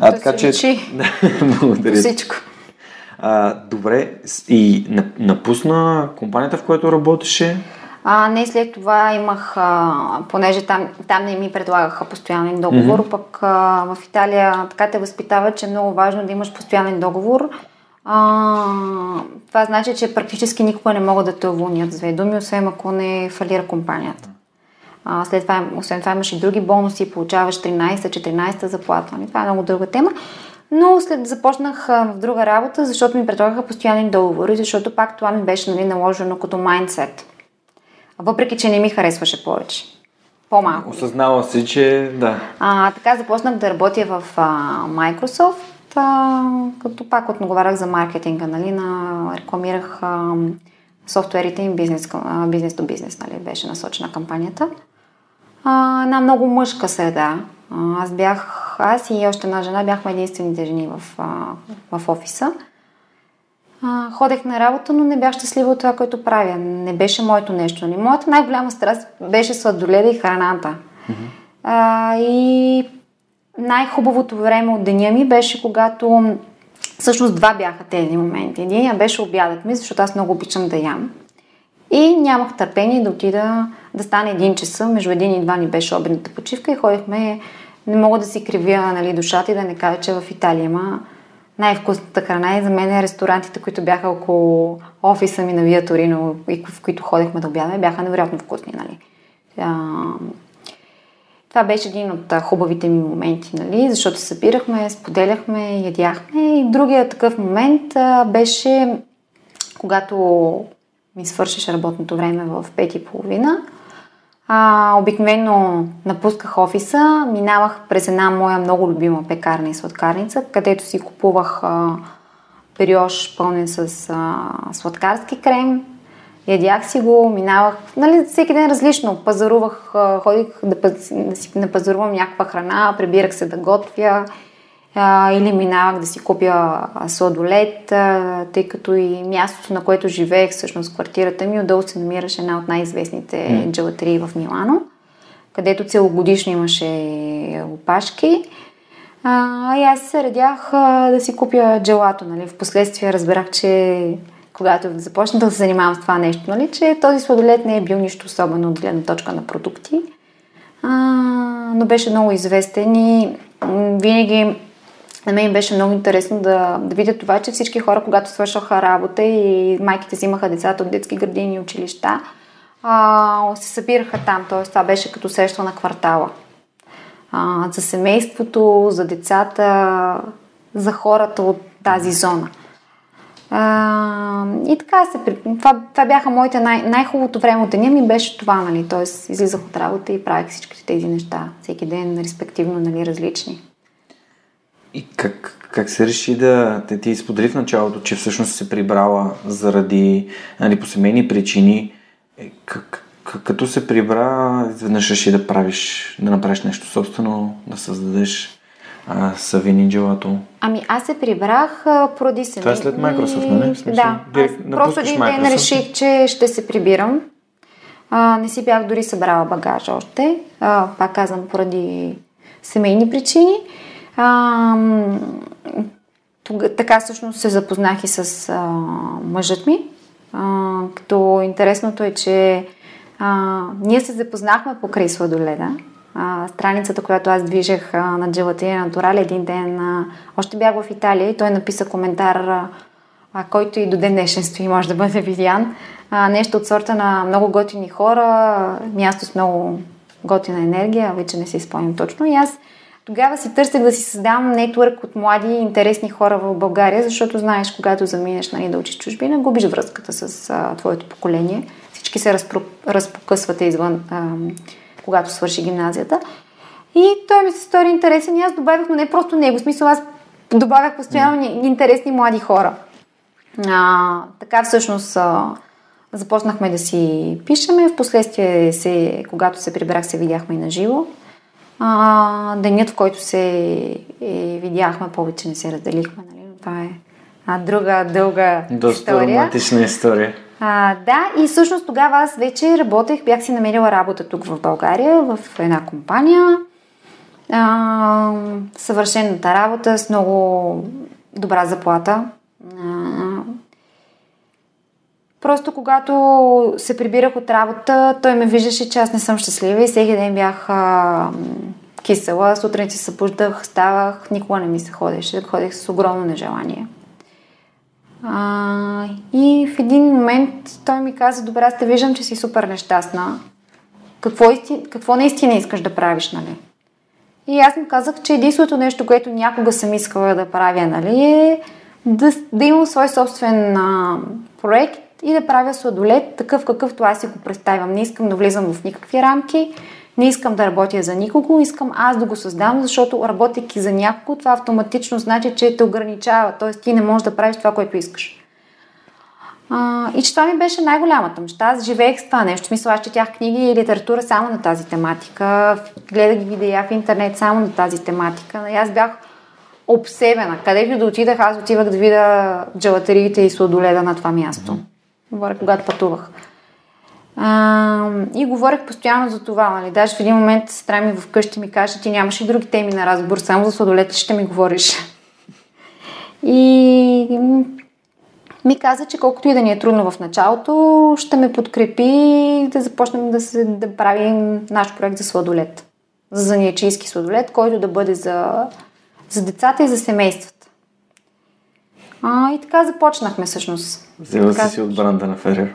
А, така че... Да, благодаря. Всичко. А, добре, и напусна компанията, в която работеше? А, не, след това имах, а, понеже там, там не ми предлагаха постоянен договор, mm-hmm. пък а, в Италия така те възпитава, че е много важно да имаш постоянен договор а, това значи, че практически никога не могат да те уволнят с две думи, освен ако не фалира компанията. А, след това, освен това имаш и други бонуси, получаваш 13-14 заплата. Нали? Това е много друга тема. Но след започнах в друга работа, защото ми предлагаха постоянни договори, защото пак това ми беше нали, наложено като майндсет. Въпреки, че не ми харесваше повече. По-малко. Осъзнава си, че да. А, така започнах да работя в а, Microsoft а, като пак отговарях за маркетинга, нали, на, рекламирах а, софтуерите им бизнес, а, бизнес до бизнес, нали, беше насочена кампанията. А, една много мъжка среда. А, аз бях, аз и още една жена бяхме единствените жени в, а, в офиса. А, ходех на работа, но не бях щастлива от това, което правя. Не беше моето нещо. Нали. Моята най-голяма страст беше сладоледа и храната. Mm-hmm. А, и най-хубавото време от деня ми беше когато Всъщност два бяха тези моменти. Единия беше обядът ми, защото аз много обичам да ям. И нямах търпение да отида да стане един часа, между един и два ни беше обедната почивка и ходихме, не мога да си кривя нали, душата и да не кажа, че в Италия има най-вкусната храна и за мен е ресторантите, които бяха около офиса ми на Вия Торино и в които ходехме да обядаме, бяха невероятно вкусни. Нали. Това беше един от хубавите ми моменти, нали? защото събирахме, споделяхме, ядяхме. И другия такъв момент а, беше когато ми свършеше работното време в пет и половина. А, обикновено напусках офиса, минавах през една моя много любима пекарна и сладкарница, където си купувах а, периош пълнен с а, сладкарски крем, Ядях си го, минавах, нали, всеки ден различно. Пазарувах, ходих да, да си напазарувам някаква храна, прибирах се да готвя а, или минавах да си купя сладолет, а, тъй като и мястото, на което живеех, всъщност квартирата ми, отдолу се намираше една от най-известните mm. джелатерии в Милано, където целогодишно имаше опашки. А, и аз се редях а, да си купя джелато. Нали. Впоследствие разбрах, че когато започнах да се занимавам с това нещо, нали, че този сладолет не е бил нищо особено от гледна точка на продукти, а, но беше много известен и винаги на мен беше много интересно да, да видя това, че всички хора, когато свършваха работа и майките взимаха децата от детски градини и училища, а, се събираха там. Т.е. това беше като среща на квартала. А, за семейството, за децата, за хората от тази зона. А, и така се. Това, това бяха моите най- най-хубавото време от деня ми беше това, нали? Тоест, излизах от работа и правих всички тези неща. Всеки ден, респективно, нали, различни. И как, как се реши да те ти сподели в началото, че всъщност се прибрала заради нали, по семейни причини? Е, как, как, като се прибра, изведнъж реши да правиш, да направиш нещо собствено, да създадеш а, Савини Джелато? Ами аз се прибрах а, поради семейни... Това е след Microsoft, нали? Смисъл, да, аз просто един ден реших, че ще се прибирам. А, не си бях дори събрала багаж още. А, пак казвам, поради семейни причини. А, така всъщност се запознах и с а, мъжът ми. А, като интересното е, че а, ние се запознахме покрай сладоледа. А, страницата, която аз движех а, на Джелатина Натурали един ден, а, още бях в Италия и той написа коментар, а, а, който и до ден днешен стои, може да бъде видян. А, нещо от сорта на много готини хора, място с много готина енергия, вече не си спомням точно. И аз тогава си търсех да си създам нетворк от млади и интересни хора в България, защото знаеш, когато заминеш нали, да учиш чужбина, губиш връзката с а, твоето поколение. Всички се разпро... разпокъсвате извън, а, когато свърши гимназията. И той ми се стори интересен и аз добавях, но не просто него. В смисъл, аз добавях постоянно mm. интересни млади хора. А, така всъщност а, започнахме да си пишеме. Впоследствие, се, когато се прибрах, се видяхме и на живо. А, денят, в който се е, видяхме, повече не се разделихме, нали? Но това е а, друга дълга Доста история. романтична история. А, да, и всъщност тогава аз вече работех, бях си намерила работа тук в България, в една компания. А, съвършената работа с много добра заплата. А, Просто когато се прибирах от работа, той ме виждаше, че аз не съм щастлива и всеки ден бях а, кисела. Сутрин се събуждах, ставах, никога не ми се ходеше. Ходех с огромно нежелание. А, и в един момент той ми каза, добре, аз те виждам, че си супер нещастна. Какво, исти... Какво наистина искаш да правиш, нали? И аз му казах, че единственото нещо, което някога съм искала да правя, нали, е да, да имам свой собствен а, проект и да правя сладолет такъв какъвто аз си го представям. Не искам да влизам в никакви рамки, не искам да работя за никого, искам аз да го създам, защото работейки за някого, това автоматично значи, че те ограничава, т.е. ти не можеш да правиш това, което искаш. А, и че това ми беше най-голямата мечта. Аз живеех с това нещо. Смисъл, аз четях книги и литература само на тази тематика. Гледах видеа в интернет само на тази тематика. И аз бях обсебена. Където да отидах, аз отивах да видя джелатериите и сладоледа на това място. Говоря, когато пътувах. А, и говорех постоянно за това. Нали? Даже в един момент сестра ми вкъщи ми каже, ти нямаш и други теми на разговор, само за сладолет ще ми говориш. И ми каза, че колкото и да ни е трудно в началото, ще ме подкрепи да започнем да, се, да правим наш проект за сладолет. За заниячийски сладолет, който да бъде за, за децата и за семействата. А, и така започнахме всъщност. Взела си си от бранда на Ферер.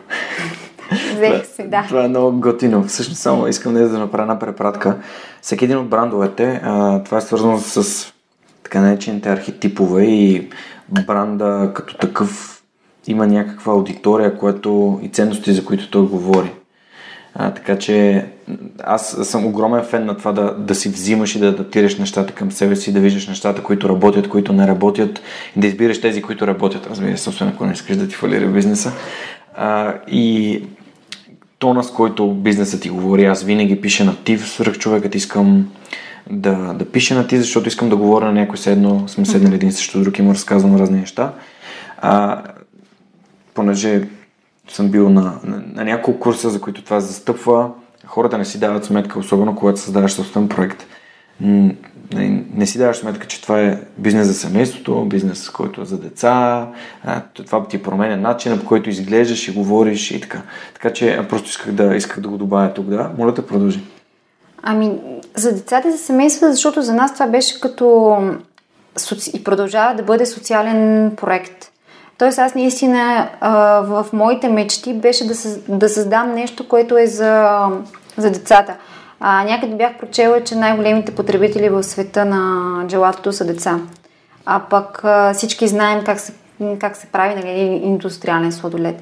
Взех си, да. Това е много готино. Всъщност само искам да, направя една препратка. Всеки един от брандовете, а, това е свързано с така наречените архетипове и бранда като такъв има някаква аудитория, което и ценности, за които той говори. А, така че аз съм огромен фен на това да, да си взимаш и да адаптираш нещата към себе си, да виждаш нещата, които работят, които не работят и да избираш тези, които работят. Разбира се, собствено, ако не искаш да ти фалира бизнеса. А, и тона, с който бизнесът ти говори, аз винаги пиша на ти, свърх човекът искам да, да пише на ти, защото искам да говоря на някой седно, сме седнали един също друг и му разказвам разни неща. А, понеже съм бил на, на, на няколко курса, за които това застъпва, хората не си дават сметка, особено когато създаваш собствен проект. Не, не си даваш сметка, че това е бизнес за семейството, бизнес, който е за деца, това ти променя начина, по който изглеждаш и говориш и така. Така че просто исках да, исках да го добавя тук, да. Моля да продължи. Ами, за децата и за семейството, защото за нас това беше като и продължава да бъде социален проект. Тоест аз наистина в моите мечти беше да, да създам нещо, което е за, за децата. А, някъде бях прочела, че най-големите потребители в света на джелатото са деца. А пък всички знаем как се, как се прави нали, индустриален сладолет.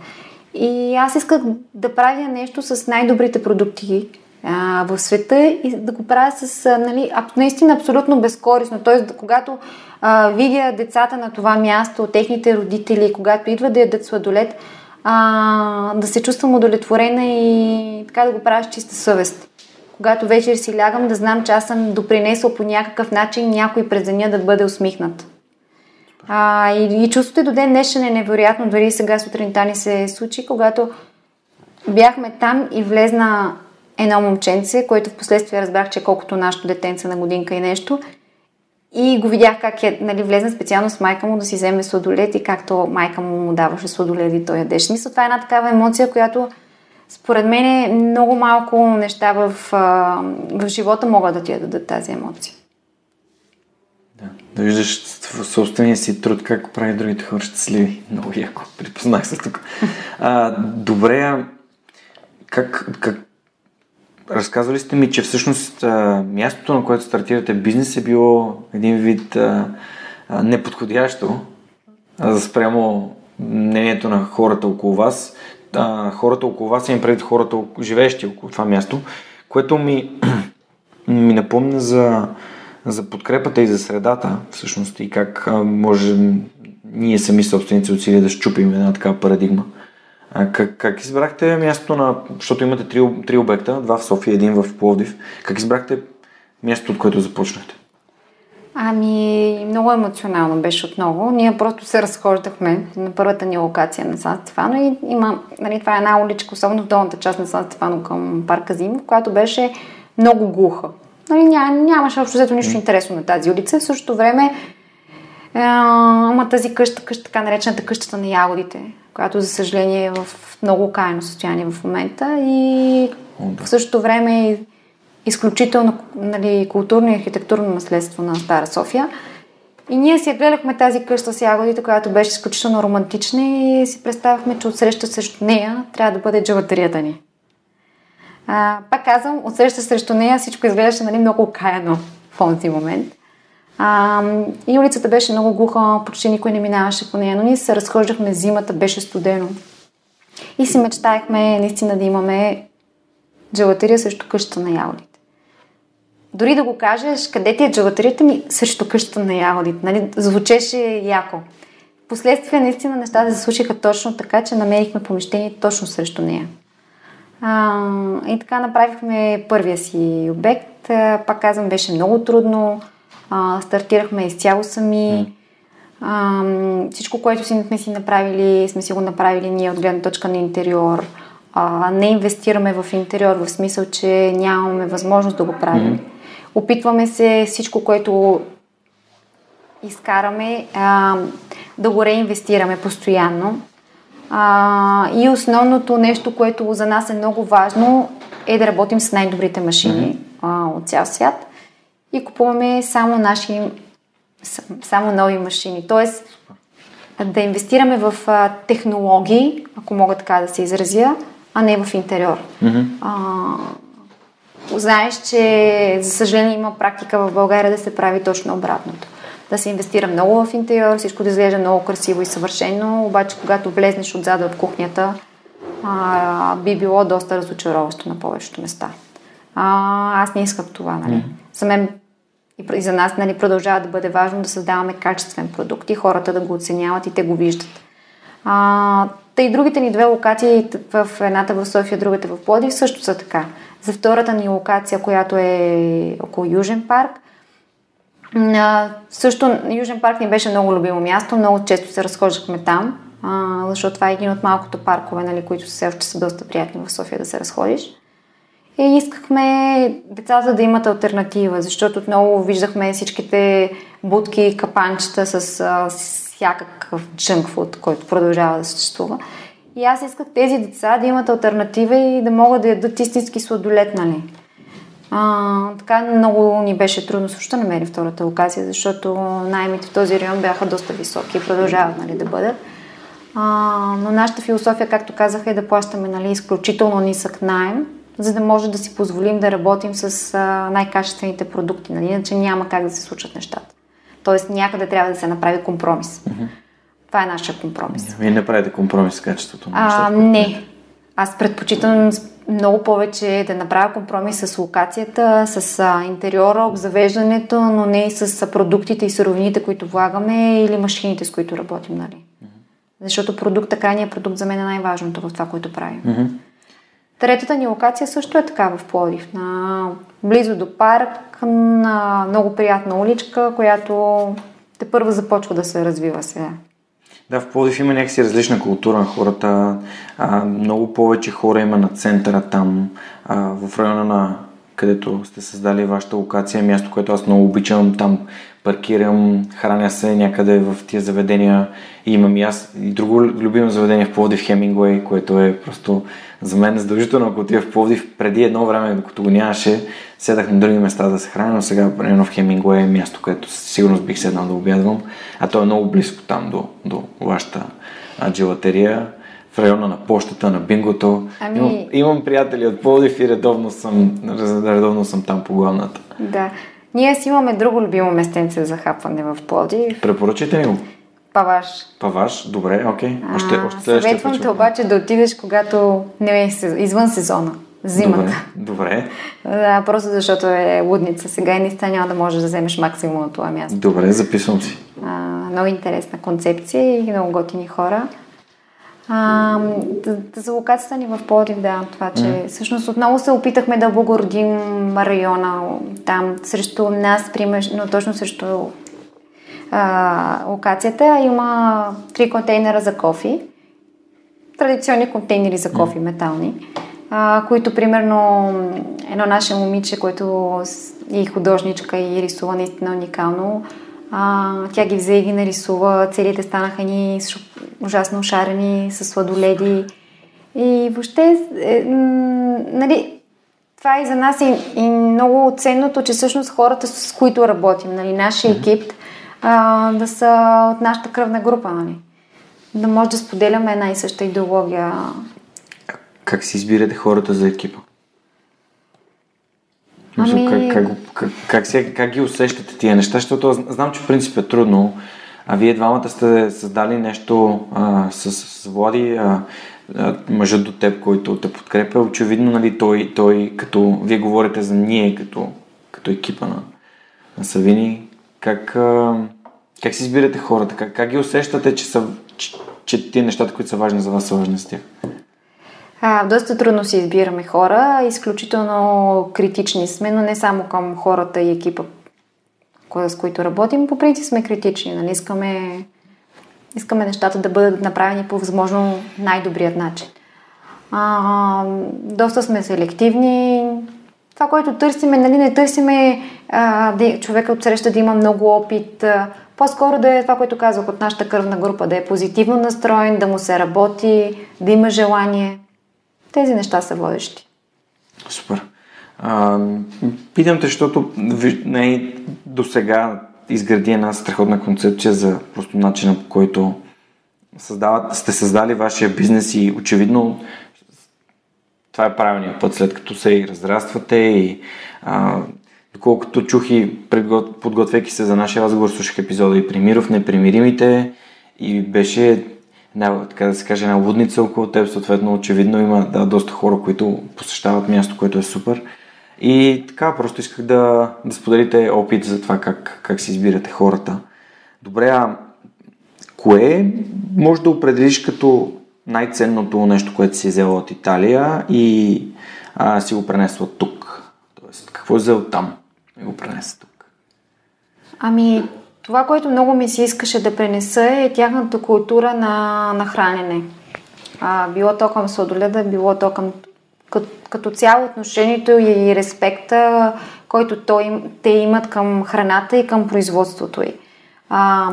И аз исках да правя нещо с най-добрите продукти а, в света и да го правя с а, нали, наистина абсолютно безкорисно. Тоест, когато а, видя децата на това място, техните родители, когато идват да ядат сладолет, а, да се чувствам удовлетворена и така да го правя с чиста съвест. Когато вечер си лягам, да знам, че аз съм допринесъл по някакъв начин някой през деня да бъде усмихнат. А, и, и чувството и до ден днешен е невероятно. Дори сега сутринта ни се случи, когато бяхме там и влезна едно момченце, което в последствие разбрах, че е колкото нашето детенце на годинка и нещо. И го видях как е, нали, влезна специално с майка му да си вземе сладолет и както майка му му даваше сладолет и той ядеше. Мисля, това е една такава емоция, която според мен е много малко неща в, в живота могат да ти я дадат тази емоция. Да, да виждаш в собствения си труд как прави другите хора щастливи. Много яко. Припознах се тук. А, добре, как, как, Разказвали сте ми, че всъщност мястото, на което стартирате бизнес е било един вид неподходящо спрямо мнението на хората около вас. Хората около вас им преди хората, живеещи около това място, което ми, ми напомня за, за подкрепата и за средата, всъщност, и как може ние сами собственици усилия да щупим една такава парадигма. А как, как избрахте мястото на... Защото имате три, три обекта, два в София, един в Пловдив. Как избрахте мястото, от което започнахте? Ами, много емоционално беше отново. Ние просто се разхождахме на първата ни локация на Сан Стефано и има, нали, това е една уличка, особено в долната част на Сан Стефано към парка Зимов, която беше много глуха. Нали, ня, нямаше общо взето нищо интересно на тази улица. В същото време е, има тази къща, къща, така наречената къщата на ягодите, която за съжаление е в много кайно състояние в момента и в същото време е изключително нали, културно и архитектурно наследство на Стара София. И ние си гледахме тази къща с ягодите, която беше изключително романтична и си представяхме, че отсреща срещу нея трябва да бъде джаватерията ни. А, пак казвам, отсреща срещу нея всичко изглеждаше нали, много каяно в този момент. А, и улицата беше много глуха, почти никой не минаваше по нея, но ние се разхождахме зимата, беше студено. И си мечтаехме наистина да имаме джелатерия срещу къщата на ягодите. Дори да го кажеш, къде ти е джелатерията ми срещу къщата на ягодите. Нали? Звучеше яко. Впоследствие наистина нещата се случиха точно така, че намерихме помещение точно срещу нея. А, и така направихме първия си обект. Пак казвам, беше много трудно. А, стартирахме изцяло сами. А, всичко, което си сме си направили, сме си го направили ние от гледна точка на интериор. А, не инвестираме в интериор, в смисъл, че нямаме възможност да го правим. Mm-hmm. Опитваме се всичко, което изкараме, а, да го реинвестираме постоянно. А, и основното нещо, което за нас е много важно, е да работим с най-добрите машини mm-hmm. а, от цял свят и купуваме само наши, само нови машини. Тоест, да инвестираме в а, технологии, ако мога така да се изразя, а не в интериор. Mm-hmm. А, знаеш, че за съжаление има практика в България да се прави точно обратното. Да се инвестира много в интериор, всичко да изглежда много красиво и съвършено, обаче когато влезнеш отзад от кухнята, а, би било доста разочароващо на повечето места. А, аз не искам това, нали? Mm-hmm. За мен и за нас нали, продължава да бъде важно да създаваме качествен продукт и хората да го оценяват и те го виждат. А, Та и другите ни две локации, в едната в София, другата в Плодив, също са така. За втората ни локация, която е около Южен парк, а, също Южен парк ни беше много любимо място, много често се разхождахме там, а, защото това е един от малкото паркове, нали, които все още са доста приятни в София да се разходиш. И искахме децата да имат альтернатива, защото отново виждахме всичките будки, капанчета с, с всякакъв джънкфуд, който продължава да съществува. И аз исках тези деца да имат альтернатива и да могат да ядат истински сладолет, нали? А, така много ни беше трудно също да намерим втората локация, защото найемите в този район бяха доста високи и продължават нали, да бъдат. А, но нашата философия, както казах, е да плащаме нали, изключително нисък найем, за да може да си позволим да работим с а, най-качествените продукти. Нали? Иначе няма как да се случат нещата. Тоест някъде трябва да се направи компромис. Mm-hmm. Това е нашия компромис. Вие не правите компромис с качеството на нещата? Не. Аз предпочитам много повече да направя компромис с локацията, с а, интериора, обзавеждането, но не и с продуктите и суровините, които влагаме или машините, с които работим. Нали? Mm-hmm. Защото продукта, крайният продукт за мен е най-важното в това, което правим. Mm-hmm. Третата ни локация също е така в Плодив, на, близо до парк, на много приятна уличка, която те първо започва да се развива сега. Да, в Плодив има някакси различна култура на хората. А, много повече хора има на центъра там, а, в района на където сте създали вашата локация, място, което аз много обичам. Там паркирам, храня се някъде в тия заведения. И имам и аз и друго любимо заведение в Пловдив Хемингуей, което е просто за мен задължително, ако отида в Пловдив. Преди едно време, докато го нямаше, седах на други места да се храня, но сега примерно в Хемингуей е място, където сигурно бих седнал да обядвам. А то е много близко там до, до вашата джилатерия в района на почтата, на бингото. Ами... Имам, имам приятели от Пловдив и редовно съм, редовно съм там по главната. Да. Ние си имаме друго любимо местенце за хапване в Пловдив. Препоръчате ли го? Паваш. Паваш, добре, окей. Още, още Съветвам те обаче да отидеш, когато не е извън сезона. Зимата. Добре. Да, просто защото е лудница сега и наистина няма да можеш да вземеш максимум на това място. Добре, записвам си. А, много интересна концепция и много готини хора. А, за локацията ни в Плодив, да, това, че mm. всъщност отново се опитахме да облагородим района там срещу нас, примерно точно срещу а, локацията. Има три контейнера за кофи, традиционни контейнери за кофи, mm. метални, а, които примерно едно наше момиче, което и художничка и рисува наистина уникално, а, тя ги взе и ги нарисува, целите станаха ни ужасно шарени, с сладоледи. И въобще, е, нали, това е за нас и, и много ценното, че всъщност хората, с които работим, нали, нашия екип, а, да са от нашата кръвна група, нали. Да може да споделяме една и съща идеология. Как си избирате хората за екипа? Ами... Как, как, как, как, как, как ги усещате тия неща? Защото знам, че в принцип е трудно. А вие двамата сте създали нещо а, с, с Влади, а, а, мъжът до теб, който те подкрепя. Очевидно, нали, той, той като вие говорите за ние, като, като екипа на, на Савини, как, а, как си избирате хората? Как, как ги усещате, че, са, че, че тия нещата, които са важни за вас, са важни за тях? А, доста трудно си избираме хора, изключително критични сме, но не само към хората и екипа, с които работим. По принцип сме критични, нали? Искаме, искаме нещата да бъдат направени по възможно най-добрият начин. А, доста сме селективни. Това, което търсиме, нали, не търсиме а, човека от среща да има много опит. По-скоро да е това, което казах от нашата кръвна група, да е позитивно настроен, да му се работи, да има желание. Тези неща са водещи. Супер. А, питам те, защото до сега изгради една страхотна концепция за просто начина по който създават, сте създали вашия бизнес и очевидно това е правилният път, след като се и разраствате и а, доколкото чух и подготвяйки се за нашия разговор, слушах епизода и Примиров, Непримиримите и беше една, така да се каже, една лудница около теб, съответно очевидно има да, доста хора, които посещават място, което е супер. И така, просто исках да, да споделите опит за това как, как си избирате хората. Добре, а кое може да определиш като най-ценното нещо, което си взела от Италия и а, си го пренесла тук? Тоест, какво е взел там и го пренесе тук? Ами, това, което много ми се искаше да пренеса е тяхната култура на, на хранене. А, било то към сладоледа, било то към като, като цяло отношението и респекта, който той, те имат към храната и към производството й. А,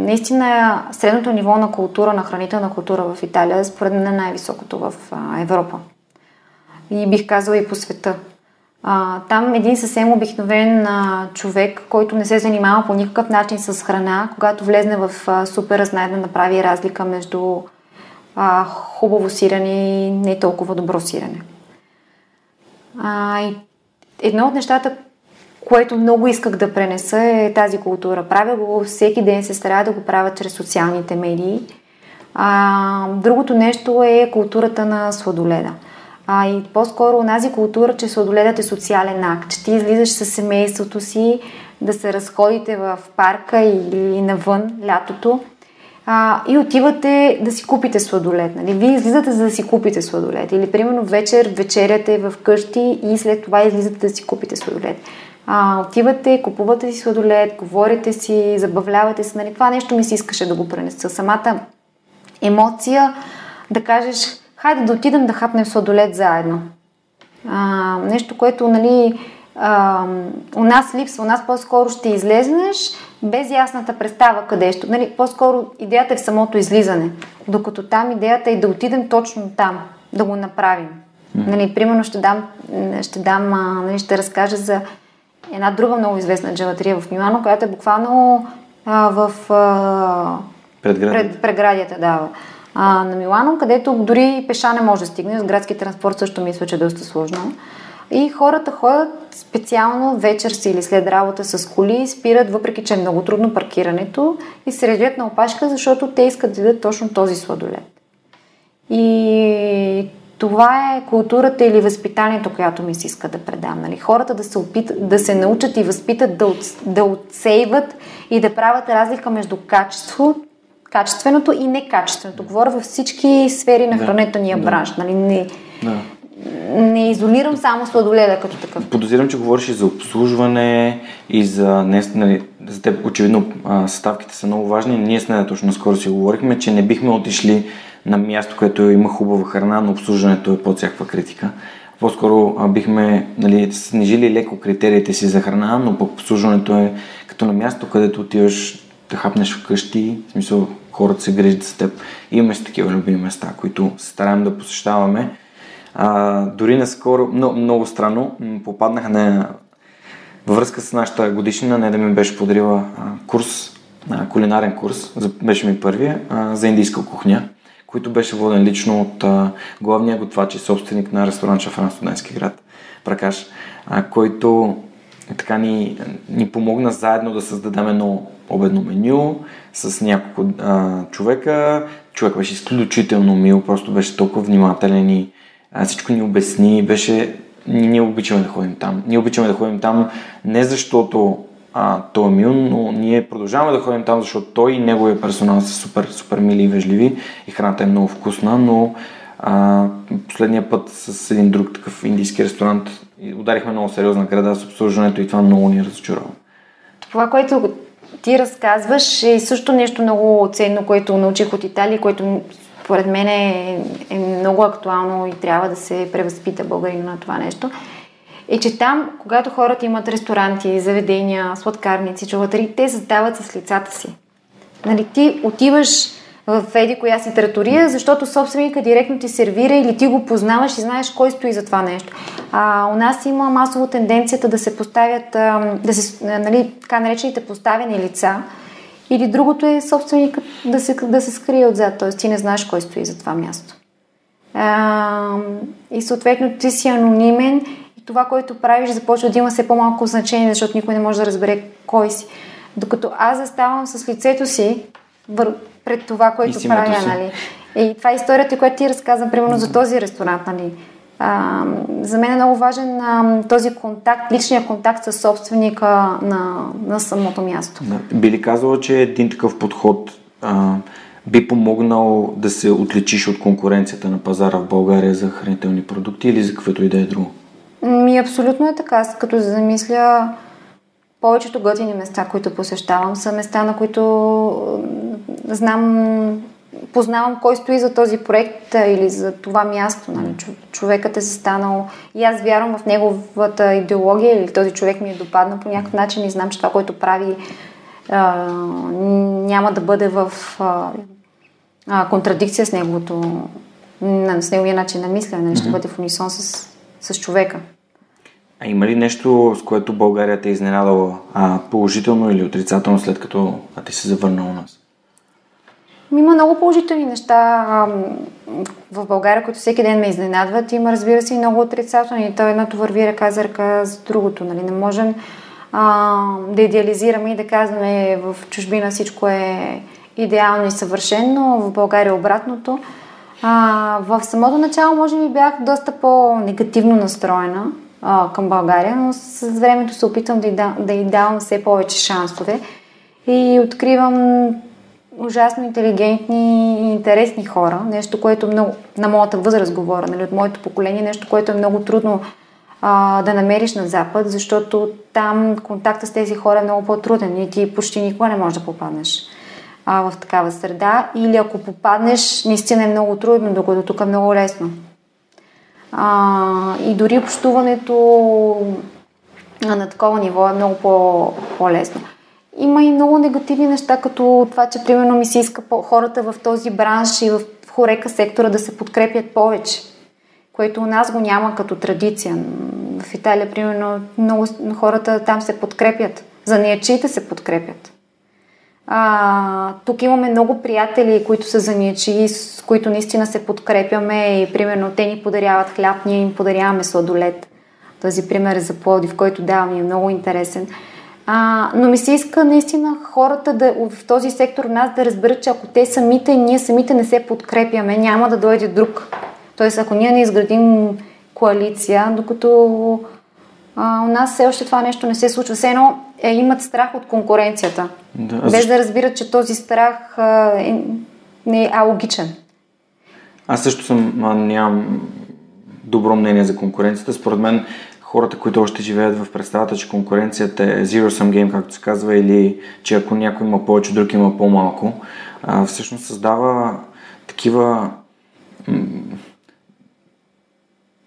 наистина, средното ниво на култура, на хранителна култура в Италия, според мен е най-високото в Европа. И бих казала и по света. А, там един съвсем обикновен а, човек, който не се занимава по никакъв начин с храна, когато влезне в а, супера, знае да направи разлика между а, хубаво сирене и не толкова добро сирене. А, и едно от нещата, което много исках да пренеса е тази култура. Правя го всеки ден, се старая да го правя чрез социалните медии. А, другото нещо е културата на сладоледа. А, и по-скоро онази култура, че сладоледът е социален акт, че ти излизаш с семейството си да се разходите в парка или навън лятото а, и отивате да си купите сладолед. Нали? Вие излизате за да си купите сладолед. Или примерно вечер вечеряте в къщи и след това излизате да си купите сладолед. А, отивате, купувате си сладолед, говорите си, забавлявате се. Нали? Това нещо ми се искаше да го пренеса. Самата емоция да кажеш, хайде да отидем да хапнем сладолед заедно. А, нещо, което нали, а, у нас липсва. У нас по-скоро ще излезнеш без ясната представа къде ще. Нали, по-скоро идеята е в самото излизане. Докато там идеята е да отидем точно там, да го направим. Нали, примерно ще дам, ще, дам нали, ще разкажа за една друга много известна джелатерия в Милано, която е буквално а, в а, пред, преградията да, а, на Милано, където дори пеша не може да стигне. С градски транспорт също мисля, че е доста сложно. И хората ходят специално вечер си или след работа с коли, спират, въпреки че е много трудно паркирането и се редят на опашка, защото те искат да дадат точно този сладолет. И това е културата или възпитанието, която ми се иска да предам. Нали? Хората да се, опит, да се научат и възпитат да, от, да отсейват и да правят разлика между качество, качественото и некачественото. Говоря във всички сфери на хранителния да, бранш. Нали? Не, да не изолирам само сладоледа като такъв. Подозирам, че говориш и за обслужване и за... Не, нали, за теб очевидно съставките са много важни. Ние с нея точно скоро си говорихме, че не бихме отишли на място, което има хубава храна, но обслужването е под всякаква критика. По-скоро а, бихме нали, снижили леко критериите си за храна, но пък обслужването е като на място, където отиваш да хапнеш вкъщи, в смисъл хората се грижат за теб. Имаме си такива любими места, които се стараем да посещаваме а, дори наскоро, много, много странно, попаднах на във връзка с нашата годишнина, не да ми беше подарила а, курс, а, кулинарен курс, за, беше ми първия, а, за индийска кухня, който беше воден лично от а, главния готвач и собственик на ресторант Шафран Студентски град, Пракаш, а, който така ни, ни помогна заедно да създадем едно обедно меню с няколко а, човека. Човек беше изключително мил, просто беше толкова внимателен и а, всичко ни обясни, беше ние обичаме да ходим там. Ние обичаме да ходим там не защото а, той е мил, но ние продължаваме да ходим там, защото той и неговия персонал са супер, супер мили и вежливи и храната е много вкусна, но а, последния път с един друг такъв индийски ресторант ударихме много сериозна града с обслужването и това много ни разочарова. Това, което ти разказваш е също нещо много ценно, което научих от Италия, което според мен е, е много актуално и трябва да се превъзпита българин на това нещо, е, че там, когато хората имат ресторанти, заведения, сладкарници, чуватари, те създават с лицата си. Нали, ти отиваш в еди коя си тратория, защото собственика директно ти сервира или ти го познаваш и знаеш кой стои за това нещо. А у нас има масово тенденцията да се поставят, да се, нали, така наречените поставени лица, или другото е собственикът да се, да се скрие отзад, т.е. ти не знаеш кой стои за това място. А, и съответно ти си анонимен и това, което правиш, започва да има все по-малко значение, защото никой не може да разбере кой си. Докато аз заставам с лицето си. Пред това, което правя, си. нали? И това е историята, която ти разказвам, примерно за този ресторант, нали? А, за мен е много важен а, този контакт, личния контакт с собственика на, на самото място. Да. Би ли казала, че един такъв подход а, би помогнал да се отличиш от конкуренцията на пазара в България за хранителни продукти или за каквото и да е друго? Ми, абсолютно е така. Като замисля, повечето готини места, които посещавам, са места, на които знам, познавам кой стои за този проект или за това място. Нали? Човекът е застанал и аз вярвам в неговата идеология или този човек ми е допаднал по някакъв начин и знам, че това, което прави, а, няма да бъде в а, а, контрадикция с неговото, с неговия начин на мислене, нали? ще бъде в унисон с, с човека. А има ли нещо, с което България те е изненадала а, положително или отрицателно, след като а ти се завърна у нас? Има много положителни неща в България, които всеки ден ме изненадват. Има, разбира се, и много отрицателни. То едното върви ръка за ръка с другото. Нали? Не можем а, да идеализираме и да казваме в чужбина всичко е идеално и съвършено, в България обратното. А, в самото начало, може би, бях доста по-негативно настроена а, към България, но с времето се опитвам да й, да, да й давам все повече шансове и откривам ужасно интелигентни и интересни хора. Нещо, което много, на моята възраст говоря, нали, от моето поколение, нещо, което е много трудно а, да намериш на Запад, защото там контакта с тези хора е много по-труден и ти почти никога не можеш да попаднеш а, в такава среда. Или ако попаднеш, наистина е много трудно, докато тук е много лесно. А, и дори общуването на такова ниво е много по- по-лесно. Има и много негативни неща, като това, че примерно ми се иска хората в този бранш и в хорека сектора да се подкрепят повече, което у нас го няма като традиция. В Италия, примерно, много хората там се подкрепят. За неячиите се подкрепят. А, тук имаме много приятели, които са заниячи, с които наистина се подкрепяме и примерно те ни подаряват хляб, ние им подаряваме сладолет. Този пример е за Плодив, който давам е много интересен. А, но ми се иска наистина хората да, в този сектор нас да разберат, че ако те самите, ние самите не се подкрепяме, няма да дойде друг. Тоест, ако ние не изградим коалиция, докато а, у нас все още това нещо не се случва. Все едно е, имат страх от конкуренцията. Да, без защо? да разбират, че този страх а, е, не е алогичен. Аз също съм, а, нямам добро мнение за конкуренцията. Според мен хората, които още живеят в представата, че конкуренцията е zero sum game, както се казва, или че ако някой има повече, друг има по-малко, а, всъщност създава такива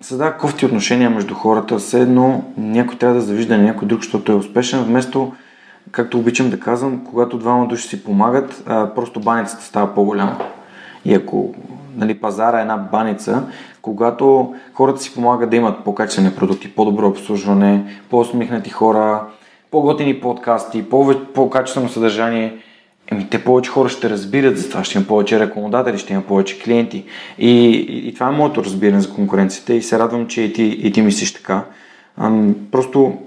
създава кофти отношения между хората, все едно някой трябва да завижда на някой друг, защото е успешен, вместо, както обичам да казвам, когато двама души си помагат, просто баницата става по-голяма. И ако нали, пазара е една баница, когато хората си помагат да имат по-качествени продукти, по-добро обслужване, по-усмихнати хора, по-готини подкасти, по-качествено съдържание, Еми, те повече хора ще разбират за това, ще има повече рекомодатели, ще има повече клиенти. И, и, и това е моето разбиране за конкуренцията и се радвам, че и ти, и ти мислиш така. Ам, просто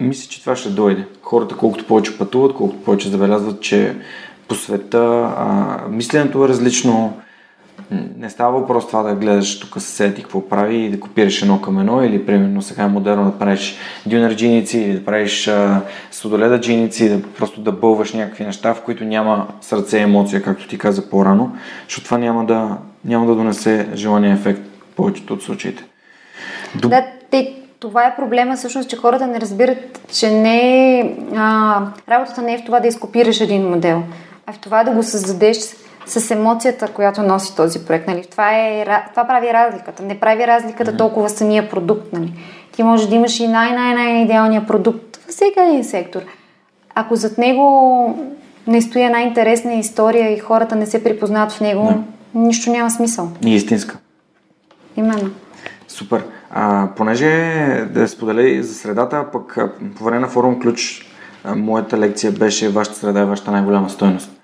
мисля, че това ще дойде. Хората колкото повече пътуват, колкото повече забелязват, че по света а, мисленето е различно, не става въпрос това да гледаш тук съсед и какво прави и да копираш едно към едно или примерно сега е модерно да правиш дюнер джиници или да правиш а, судоледа джиници, да просто да бълваш някакви неща, в които няма сърце и емоция, както ти каза по-рано, защото това няма да, няма да донесе желания ефект в повечето от случаите. Доб... Да, те, това е проблема всъщност, че хората не разбират, че не а, работата не е в това да изкопираш един модел, а в това да го създадеш с емоцията, която носи този проект. Нали? Това, е, това прави разликата. Не прави разликата толкова самия продукт. Нали? Ти може да имаш и най-най-най-идеалния продукт във всеки един сектор. Ако зад него не стои една интересна история и хората не се припознават в него, yeah. нищо няма смисъл. И истинска. Именно. Супер. А, понеже да споделя за средата, пък по време на форум ключ моята лекция беше вашата среда е вашата най-голяма стоеност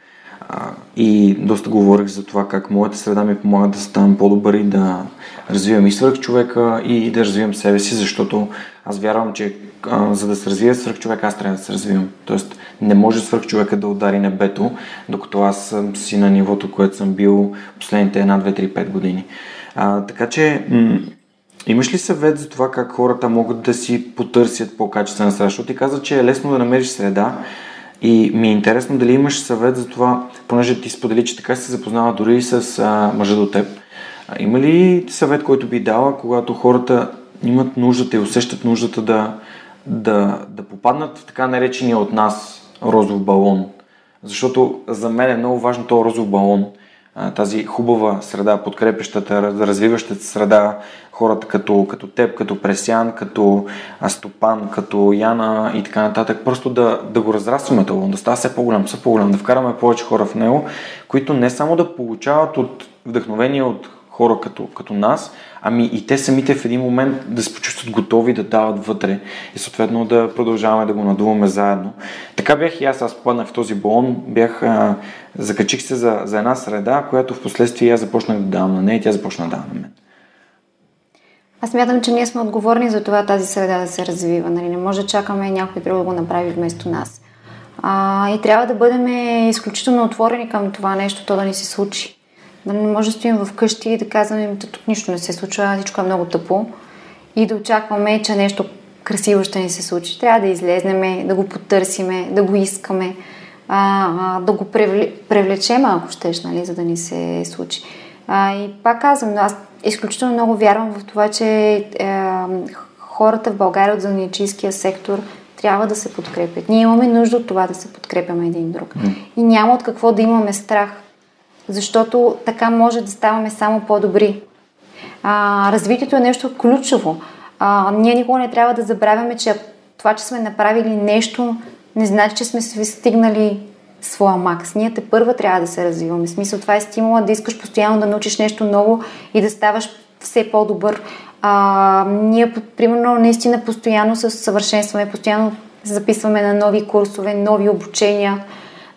и доста говорих за това как моята среда ми помага да ставам по-добър и да развивам и свърх човека и да развивам себе си, защото аз вярвам, че а, за да се развия свърх човек, аз трябва да се развивам. Тоест, не може свърх човека да удари небето, докато аз съм си на нивото, което съм бил последните една, две, три, пет години. А, така че, м- Имаш ли съвет за това как хората могат да си потърсят по-качествена среда? Защото ти каза, че е лесно да намериш среда, И ми е интересно дали имаш съвет за това, понеже ти сподели, че така се запознава дори и с а, мъжа до теб. А, има ли съвет, който би дала, когато хората имат нуждата и усещат нуждата да, да, да попаднат в така наречения от нас розов балон? Защото за мен е много важно този розов балон – тази хубава среда, подкрепещата, развиващата среда, хората като, като теб, като Пресян, като Астопан, като Яна и така нататък, просто да, да го разрастваме това, да става все по-голям, все по-голям, да вкараме повече хора в него, които не само да получават от вдъхновение от хора като, като нас, ами и те самите в един момент да се почувстват готови да дават вътре и съответно да продължаваме да го надуваме заедно. Така бях и аз, аз попаднах в този балон, бях, а, закачих се за, за една среда, която в последствие аз започнах да давам на нея и тя започна да дава на мен. Аз мятам, че ние сме отговорни за това тази среда да се развива. Нали? Не може да чакаме някой друг да го направи вместо нас. А, и трябва да бъдем изключително отворени към това нещо, то да ни се случи. Да не може да стоим вкъщи и да казваме, че тук нищо не се случва, всичко е много тъпо и да очакваме, че нещо красиво ще ни се случи. Трябва да излезнеме, да го потърсиме, да го искаме, а, а, да го привлечем, ако щеш, нали, за да ни се случи. А, и пак казвам, аз изключително много вярвам в това, че е, хората в България от занячийския сектор трябва да се подкрепят. Ние имаме нужда от това да се подкрепяме един друг. И няма от какво да имаме страх защото така може да ставаме само по-добри. А, развитието е нещо ключово. А, ние никога не трябва да забравяме, че това, че сме направили нещо, не значи, че сме стигнали своя макс. Ние те първа трябва да се развиваме. Смисъл, това е стимула да искаш постоянно да научиш нещо ново и да ставаш все по-добър. А, ние, примерно, наистина постоянно се съвършенстваме, постоянно записваме на нови курсове, нови обучения.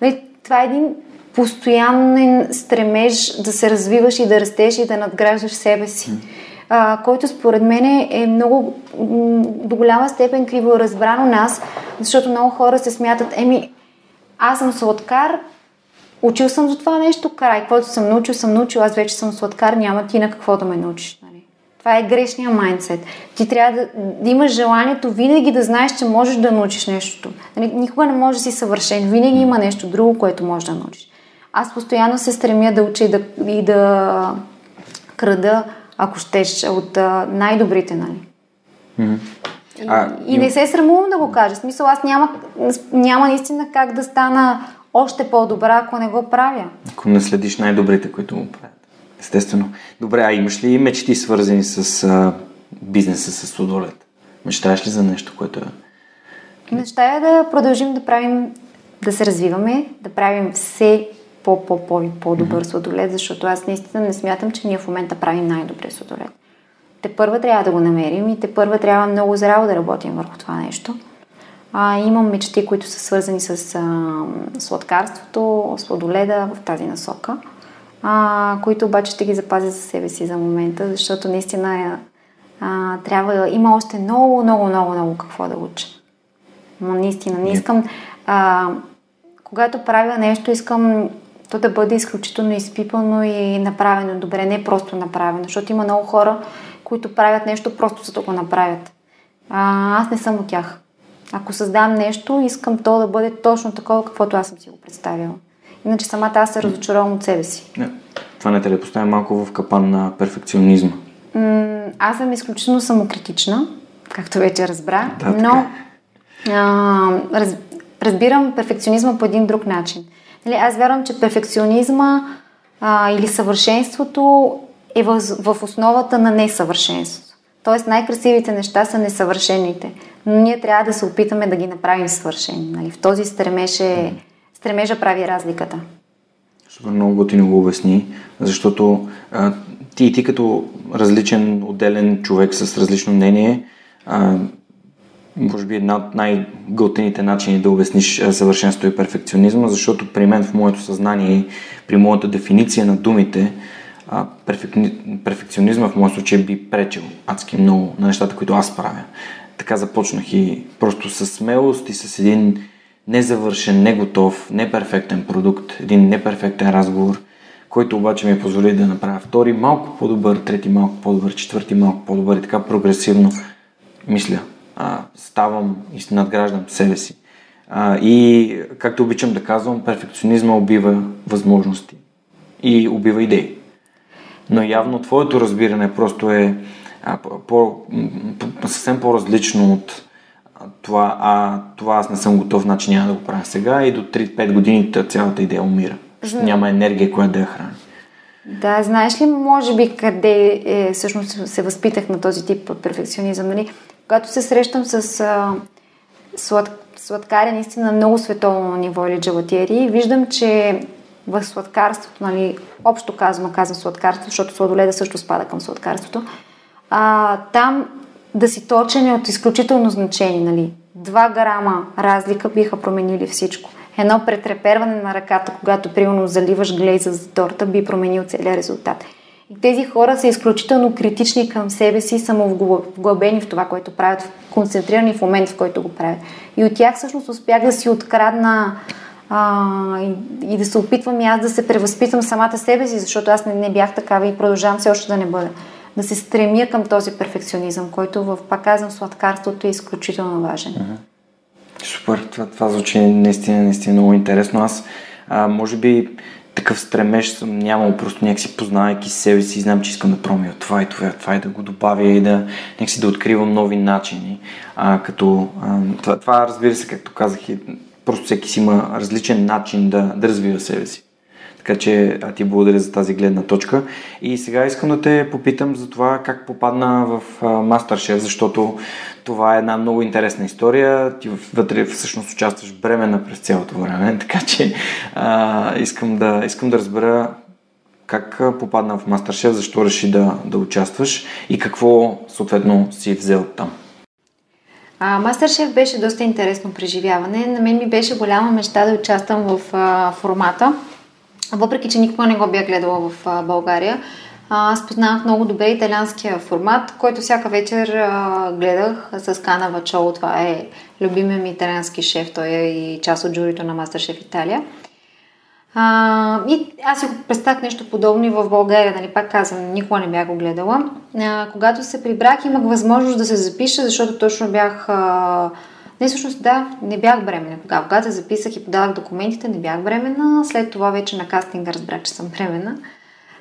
Нали, това е един постоянен стремеж да се развиваш и да растеш и да надграждаш себе си. А, който според мен е много до голяма степен криво разбрано нас, защото много хора се смятат, еми, аз съм сладкар, учил съм за това нещо, край, каквото съм научил, съм научил, аз вече съм сладкар, няма ти на какво да ме научиш. Нали? Това е грешния майндсет. Ти трябва да, да имаш желанието винаги да знаеш, че можеш да научиш нещо. Нали? Никога не може да си съвършен. Винаги има нещо друго, което можеш да научиш. Аз постоянно се стремя да уча и да, и да крада, ако щеш, от най-добрите, нали? Mm-hmm. И, а, и не се срамувам да го кажа. В смисъл, аз няма, няма наистина как да стана още по-добра, ако не го правя. Ако не следиш най-добрите, които му правят. Естествено. Добре, а имаш ли мечти свързани с а, бизнеса с Сладолет? Мечтаеш ли за нещо, което е... Мечтая да продължим да правим, да се развиваме, да правим все по-по-по-по-добър сладолед, защото аз наистина не смятам, че ние в момента правим най-добре сладолед. Те първа трябва да го намерим и те първа трябва много зряло да работим върху това нещо. А, имам мечти, които са свързани с а, сладкарството, сладоледа в тази насока, а, които обаче ще ги запазя за себе си за момента, защото наистина а, трябва, има още много, много, много, много какво да уча. Но наистина не искам... А, когато правя нещо, искам то да бъде изключително изпипано и направено добре, не просто направено, защото има много хора, които правят нещо просто за да го направят. А, аз не съм от тях. Ако създам нещо, искам то да бъде точно такова, каквото аз съм си го представила. Иначе самата аз се разочаровам от себе си. Не, това не те ли поставя малко в капан на перфекционизма? М- аз съм изключително самокритична, както вече разбра, да, но а, раз, разбирам перфекционизма по един друг начин. Нали, аз вярвам, че перфекционизма а, или съвършенството е в, в основата на несъвършенството. Тоест най-красивите неща са несъвършените, но ние трябва да се опитаме да ги направим съвършени. Нали? В този стремеж е, стремежа прави разликата. Супер много готино го обясни, защото а, ти и ти като различен, отделен човек с различно мнение, а, може би една от най-готените начини да обясниш съвършенство и перфекционизма, защото при мен в моето съзнание, при моята дефиниция на думите, перфекционизма в моят случай би пречил адски много на нещата, които аз правя. Така започнах и просто с смелост и с един незавършен, неготов, неперфектен продукт, един неперфектен разговор, който обаче ми позволи да направя втори малко по-добър, трети малко по-добър, четвърти малко по-добър и така прогресивно мисля а, ставам и надграждам себе си. А, и, както обичам да казвам, перфекционизма убива възможности и убива идеи. Но явно твоето разбиране просто е а, по, по, съвсем по-различно от това, а това аз не съм готов, значи няма да го правя сега и до 3-5 години цялата идея умира. Защото няма енергия, която да я храни. Да, знаеш ли, може би, къде е, всъщност се възпитах на този тип перфекционизъм, нали? Когато се срещам с а, слад, сладкари, наистина на много световно ниво или джелатиери, виждам, че в сладкарството, нали, общо казано, казвам сладкарство, защото сладоледа също спада към сладкарството, а, там да си точен е от изключително значение. Нали. Два грама разлика биха променили всичко. Едно претреперване на ръката, когато примерно заливаш глейза за торта, би променил целият резултат. Тези хора са изключително критични към себе си, самовглъбени в това, което правят, концентрирани в момента, в който го правят. И от тях всъщност успях да си открадна а, и, и да се опитвам и аз да се превъзпитам самата себе си, защото аз не, не бях такава и продължавам все още да не бъда. Да се стремя към този перфекционизъм, който в, пак казвам, сладкарството е изключително важен. Супер, това, това звучи наистина, наистина много интересно. Аз, а, може би, такъв стремеж съм нямал, просто някакси познавайки себе си, знам, че искам да промия това и това, това и да го добавя и да някакси да откривам нови начини. А, като, а, това, това, разбира се, както казах, и просто всеки си има различен начин да, да развива себе си. Така че а ти благодаря за тази гледна точка. И сега искам да те попитам за това как попадна в Masterchef, защото това е една много интересна история. Ти вътре всъщност участваш бремена през цялото време, така че а, искам, да, искам да разбера как попадна в Masterchef, защо реши да, да участваш и какво съответно си взел там. А, Мастершеф беше доста интересно преживяване. На мен ми беше голяма мечта да участвам в а, формата, въпреки че никога не го бях гледала в а, България. Аз познавах много добре италианския формат, който всяка вечер а, гледах с Кана Вачоло. Това е любимия ми италиански шеф. Той е и част от журито на Мастершеф Италия. А, и аз си го представях нещо подобно и в България, нали, пак казвам, никога не бях го гледала. А, когато се прибрах, имах възможност да се запиша, защото точно бях... А, не, всъщност, да, не бях бременна тогава. Когато записах и подавах документите, не бях бременна. След това вече на кастинга разбрах, че съм бременна.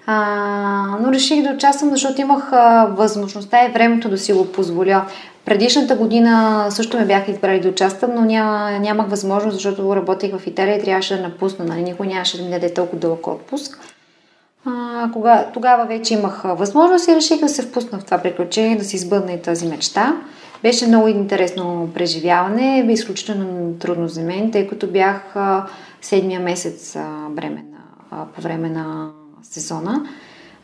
А, но реших да участвам, защото имах а, възможността и времето да си го позволя. Предишната година също ме бяха избрали да участвам, но ня, нямах възможност, защото работех в Италия и трябваше да напусна. Нали? Никой нямаше да ми даде толкова дълъг отпуск. А, кога, тогава вече имах възможност и реших да се впусна в това приключение, да си избъдна и тази мечта. Беше много интересно преживяване, бе изключително трудно за мен, тъй като бях седмия месец а, бременна а, по време на сезона.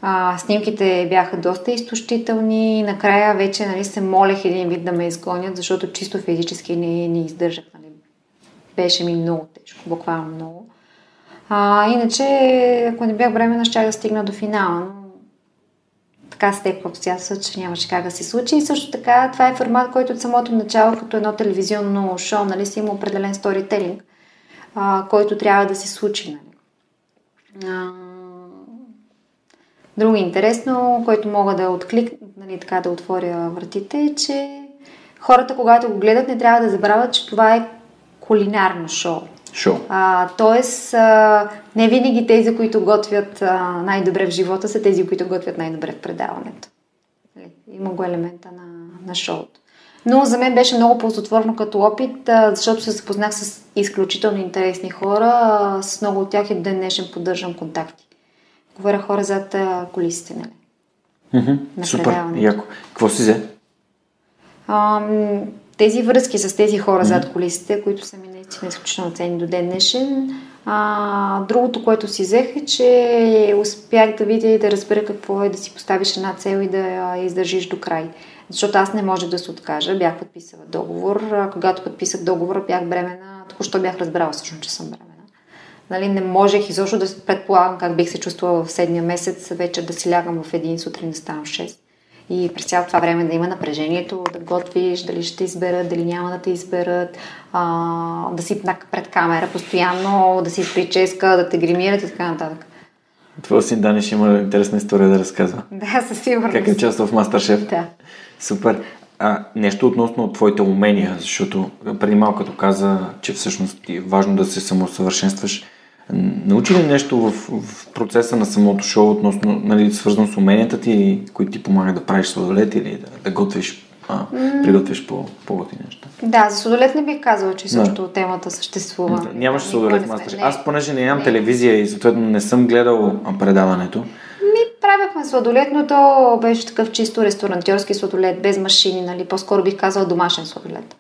А, снимките бяха доста изтощителни. Накрая вече нали, се молех един вид да ме изгонят, защото чисто физически не, не издържах. Нали. Беше ми много тежко, буквално много. А, иначе, ако не бях времена, ще да стигна до финала, но така стеква обстоятелства, че нямаше как да се случи. И също така, това е формат, който от самото начало, като едно телевизионно шоу, нали, си има определен сторителинг, а, който трябва да се случи. Нали. А, Друго интересно, което мога да отклик, нали, така да отворя вратите, е, че хората, когато го гледат, не трябва да забравят, че това е кулинарно шоу. Шоу. А, тоест, а, не винаги тези, които готвят а, най-добре в живота, са тези, които готвят най-добре в предаването. Нали, има го елемента на, на шоуто. Но за мен беше много ползотворно като опит, а, защото се запознах с изключително интересни хора. А, с много от тях и ден днешен поддържам контакти говоря хора зад колисите, нали? Mm-hmm. Супер, яко. Какво си взе? тези връзки с тези хора mm-hmm. зад колисите, които са ми наистина изключително ценни до ден днешен. А, другото, което си взех е, че успях да видя и да разбера какво е да си поставиш една цел и да я издържиш до край. Защото аз не можех да се откажа. Бях подписала договор. А, когато подписах договор, бях бремена. Току-що бях разбрала всъщност, че съм бремена. Нали, не можех изобщо да предполагам как бих се чувствала в седмия месец, вечер да си лягам в един сутрин да ставам в 6. И през цялото това време да има напрежението, да готвиш, дали ще те изберат, дали няма да те изберат, а, да си пред камера постоянно, да си прическа, да те гримират и така нататък. Твоя син Дани ще има интересна история да разказва. Да, със сигурност. Как е участвал в Masterchef? Да. Супер. А, нещо относно твоите умения, защото преди малко като каза, че всъщност е важно да се самосъвършенстваш. Научи ли нещо в, в процеса на самото шоу относно, нали, свързано с уменията ти, които ти помагат да правиш сладолет или да, да готвиш, а, приготвиш по, по неща? Да, за сладолет не бих казала, че също да. темата съществува. Да, нямаш сладолет мастер. Аз понеже не имам телевизия и съответно не съм гледал предаването. Ми правяхме сладолет, но то беше такъв чисто ресторантьорски сладолет, без машини, нали? По-скоро бих казала домашен сладолет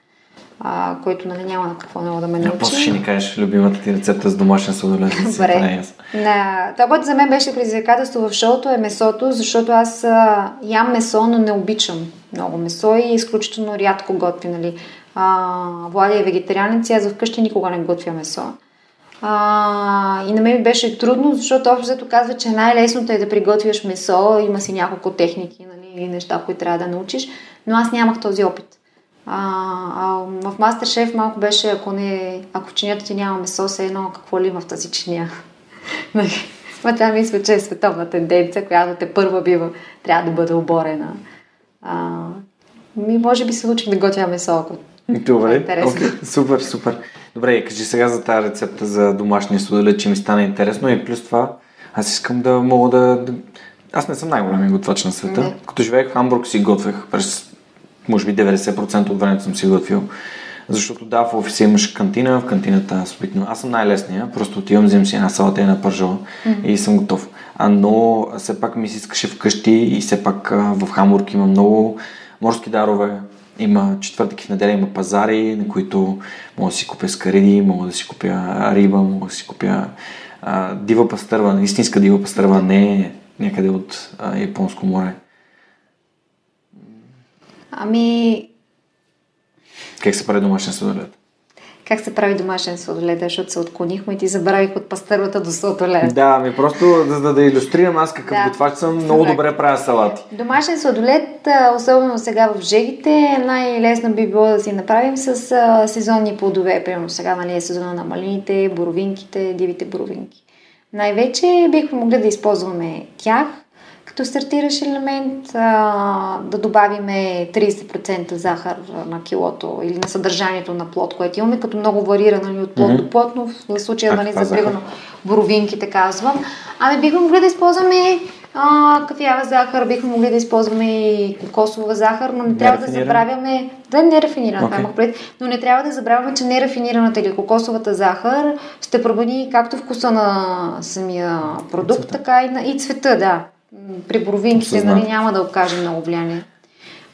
а, който нали, няма на какво много да ме научи. После ще ни кажеш любимата ти рецепта с домашен сладолет. Добре. На... Това, което за мен беше предизвикателство в шоуто е месото, защото аз а, ям месо, но не обичам много месо и изключително рядко готвя. Нали. А, Влади е вегетарианец и аз вкъщи никога не готвя месо. А, и на мен беше трудно, защото общо казва, че най-лесното е да приготвяш месо, има си няколко техники, нали, неща, които трябва да научиш, но аз нямах този опит. А, а в Мастер-шеф малко беше, ако, не, ако чинията ти няма месо, се едно какво ли в тази чиния. Ма това мисля, че е световна тенденция, която те първа бива, трябва да бъде оборена. А, ми, може би се учих да готвя месо, ако Добре, е okay. супер, супер. Добре, кажи сега за тази рецепта за домашния суделет, че ми стане интересно и плюс това аз искам да мога да... Аз не съм най-големият готвач на света. Не. Като живеех в Хамбург си готвех през може би 90% от времето съм си готвил. Защото да, в офиса имаш кантина, в кантината обикновено. Аз съм най-лесния, просто отивам, взимам си една салата и една пържола mm-hmm. и съм готов. А, но все пак ми се искаше вкъщи и все пак в Хамбург има много морски дарове. Има четвъртък в неделя, има пазари, на които мога да си купя скариди, мога да си купя риба, мога да си купя а, дива пастърва, истинска дива пастърва, не някъде от а, Японско море. Ами... Как се прави домашен сладолед? Как се прави домашен сладолед, защото се отклонихме и ти забравих от пастървата до сладолед. Да, ми просто да, да, да иллюстрирам аз какъв да. готвач съм, много добре правя салати. Домашен сладолед, особено сега в жегите, най-лесно би било да си направим с а, сезонни плодове. Примерно сега нали, е сезона на малините, боровинките, дивите боровинки. Най-вече бихме могли да използваме тях като стартираш елемент а, да добавиме 30% захар на килото или на съдържанието на плод, което имаме, като много варира нали, от плод mm-hmm. до плод, но в случая нали, за боровинките казвам. Ами бихме могли да използваме а, кафява захар, бихме могли да използваме и кокосова захар, но не трябва да забравяме... Да, не рафинирана, okay. това пред, но не трябва да забравяме, че нерафинираната или кокосовата захар ще промени както вкуса на самия продукт, цвета. така и, на, и цвета, да при боровинките нали, няма да окаже много влияние.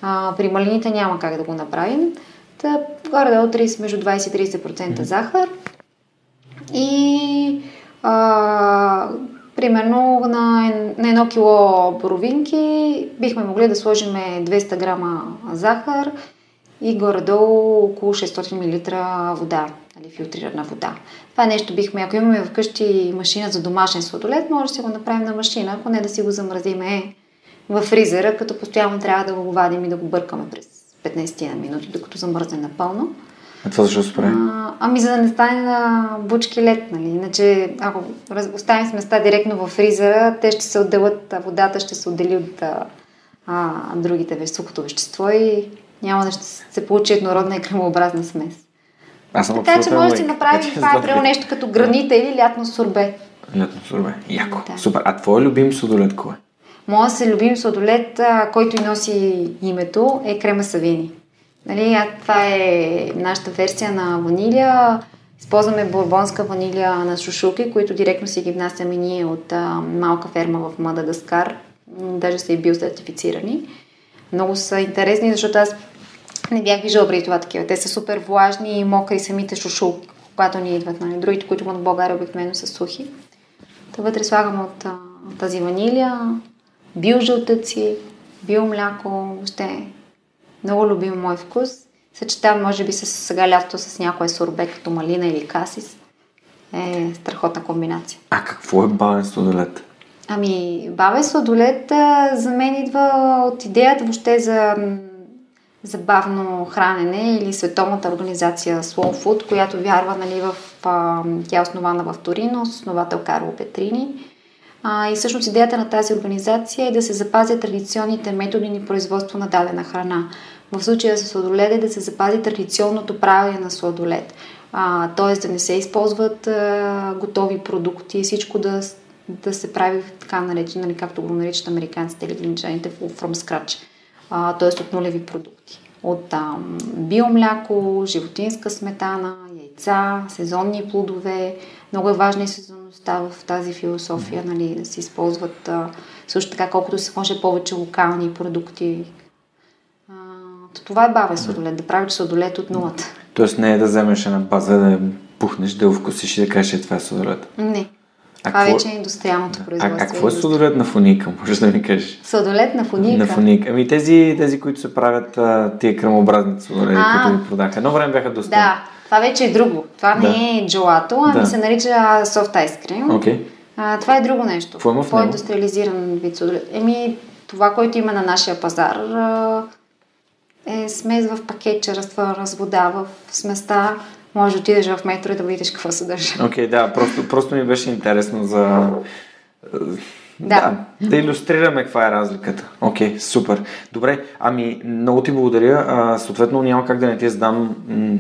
А, при малините няма как да го направим. Та, горе от 30, между 20 и 30% mm-hmm. захар. И а, примерно на, на едно кило боровинки бихме могли да сложим 200 грама захар и горе-долу около 600 мл вода, нали, филтрирана вода. Това нещо бихме, ако имаме вкъщи машина за домашен сладолет, може да си го направим на машина, ако не да си го замразиме в фризера, като постоянно трябва да го вадим и да го бъркаме през 15 на минути, докато замръзне напълно. А това защо се прави? ами за да не стане на бучки лед, нали? Иначе, ако оставим с места директно в фризера, те ще се отделят, водата ще се отдели от а, другите, сухото вещество и няма да ще се получи еднородна и кремообразна смес. Аз съм така че може да направим това е нещо като гранита или лятно сорбе. Лятно сорбе. Яко. Да. Супер. А твой любим сладолет кой е? Моя се любим сладолет, който и носи името, е крема Савини. Нали, това е нашата версия на ванилия. Използваме бурбонска ванилия на шушуки, които директно си ги внасяме ние от а, малка ферма в Мадагаскар. Даже са и биосертифицирани. Много са интересни, защото аз не бях виждала преди това такива. Те са супер влажни и мокри самите шушулки, когато ни идват. Нали? Другите, които имат в България, обикновено са сухи. Та вътре слагам от а, тази ванилия, биожълтъци, биомляко, въобще много любим мой вкус. Съчетавам, може би, с сега лято с някое сорбе, като малина или касис. Е страхотна комбинация. А какво е бавен сладолет? Ами, бабе сладолет за мен идва от идеята въобще за забавно хранене или Световната организация Slow Food, която вярва нали, в... А, тя е основана в Торино основател Карло Петрини. А, и всъщност идеята на тази организация е да се запазят традиционните методи на производство на дадена храна. В случая с сладолед е да се запази традиционното правене на сладолед. т.е. да не се използват а, готови продукти, всичко да, да се прави така наречено, нали, както го наричат американците или глинчаните from scratch, т.е. от нулеви продукти. От там биомляко, животинска сметана, яйца, сезонни плодове. Много е важна и сезонността в тази философия, нали, да се използват а, също така колкото се може повече локални продукти. А, това е бавен сладолет, да правиш сладолет от нулата. Тоест не е да вземеш една база, да пухнеш, да го вкусиш и да кажеш, че това е сладолет. Не. А това какво... вече е индустриалното производство. А, а какво е сладолет на фуника, можеш да ми кажеш? Сладолет на фуника? На фуника. Ами тези, тези които се правят а, тия кръмообразни сладолети, които ви продаха. Едно време бяха доста. Да, това вече е друго. Това да. не е джелато, ами да. се нарича софт айскрим. Okay. А, това е друго нещо. Какво има в него? По-индустриализиран вид сладолет. Еми, това, което има на нашия пазар, е смес в пакетче, разтворена с вода в сместа може да отидеш в метро и да видиш какво съдържа. Окей, okay, да, просто, просто ми беше интересно за... Да. да. Да иллюстрираме каква е разликата. Окей, okay, супер. Добре, ами много ти благодаря. А, съответно няма как да не ти задам м-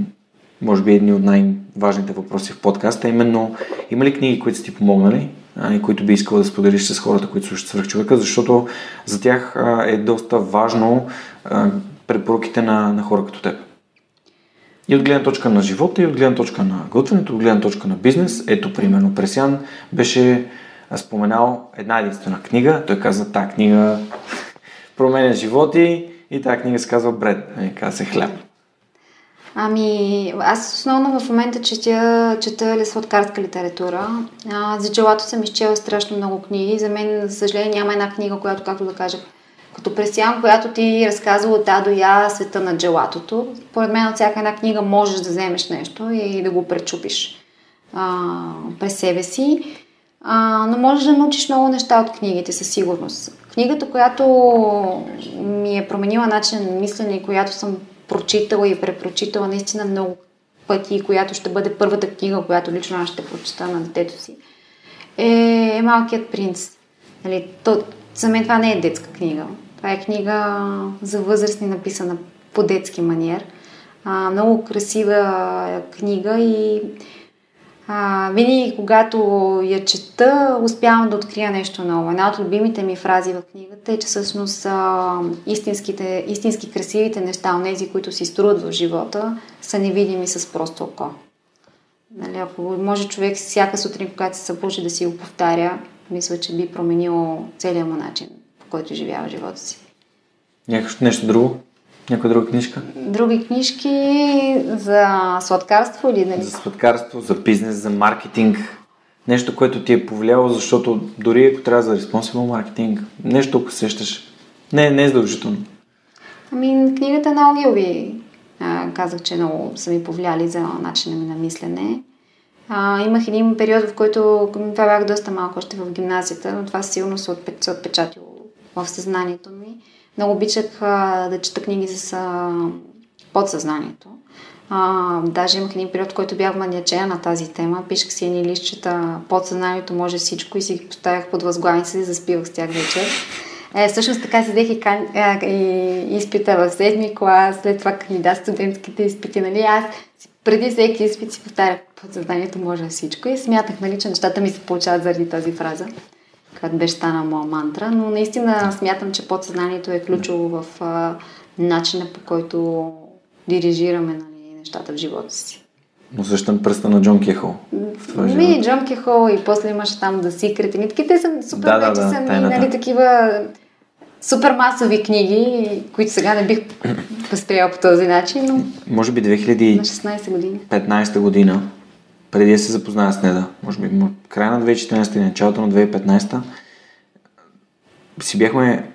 може би едни от най-важните въпроси в подкаста, именно има ли книги, които са ти помогнали а, и които би искал да споделиш с хората, които слушат свърх човека, защото за тях а, е доста важно а, препоръките на, на хора като теб. И от гледна точка на живота, и от гледна точка на готвенето, от гледна точка на бизнес. Ето, примерно, Пресян беше споменал една единствена книга. Той каза, тази книга променя животи и тази книга се казва Бред, нали, казва се хляб. Ами, аз основно в момента четя, чета сладкарска литература. А, за джелато съм изчела страшно много книги. За мен, за съжаление, няма една книга, която, както да кажа, като пресян, която ти разказва от А до Я света на джелатото. Поред мен от всяка една книга можеш да вземеш нещо и да го пречупиш а, през себе си. А, но можеш да научиш много неща от книгите, със сигурност. Книгата, която ми е променила начин на мислене и която съм прочитала и препрочитала наистина много пъти която ще бъде първата книга, която лично аз ще прочита на детето си, е Малкият принц. Нали, то, за мен това не е детска книга. Това е книга за възрастни, написана по детски маниер. А, много красива книга и а, винаги, когато я чета, успявам да открия нещо ново. Една от любимите ми фрази в книгата е, че всъщност а, истинските, истински красивите неща, онези, които си струват в живота, са невидими с просто око. Нали, ако може човек всяка сутрин, когато се събужи да си го повтаря, мисля, че би променило целият му начин, по който живява живота си. Някакво нещо друго? Някоя друга книжка? Други книжки за сладкарство или нали? За сладкарство, за бизнес, за маркетинг. Нещо, което ти е повлияло, защото дори ако трябва за responsible маркетинг, нещо ако сещаш. Не, не е задължително. Ами, книгата на Огилви казах, че много са ми повлияли за начина ми на мислене. А, имах един период, в който това бях доста малко още в гимназията, но това силно се, отпечатило в съзнанието ми. Много обичах а, да чета книги с а, подсъзнанието. А, даже имах един период, в който бях маниачена на тази тема. Пишах си едни листчета, подсъзнанието може всичко и си ги поставях под възглавница и заспивах с тях вечер. Е, всъщност така седех и, кан... и изпита в седми клас, след това кандидат студентските изпити, нали? Аз преди всеки изпит си повтарях подсъзнанието може всичко и смятах, нали, че нещата ми се получават заради тази фраза която беше стана моя мантра, но наистина смятам, че подсъзнанието е ключово в а, начина по който дирижираме нали, нещата в живота си. Усещам пръста на Джон Кехол. Ми, Джон Кехол и после имаше там да си и Такива те са супер да, вече да, са ми, нали, такива супер масови книги, които сега не бих възприела по този начин, но... Може би 2000... На 16 години. 15 година преди да се запозная с Неда, може би края на 2014 и началото на 2015, си бяхме,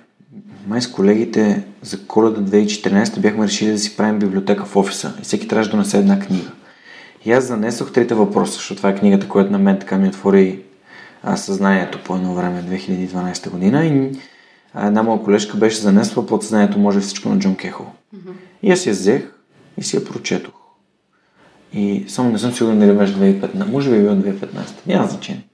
май с колегите за коледа 2014 бяхме решили да си правим библиотека в офиса и всеки трябваше да донесе една книга. И аз занесох трите въпроса, защото това е книгата, която на мен така ми отвори съзнанието по едно време, 2012 година. И една моя колежка беше занесла под съзнанието може всичко на Джон Кехол. Mm-hmm. И аз я взех и си я прочетох. И само не съм сигурен дали беше 2015. Може би е било 2015. Няма значение.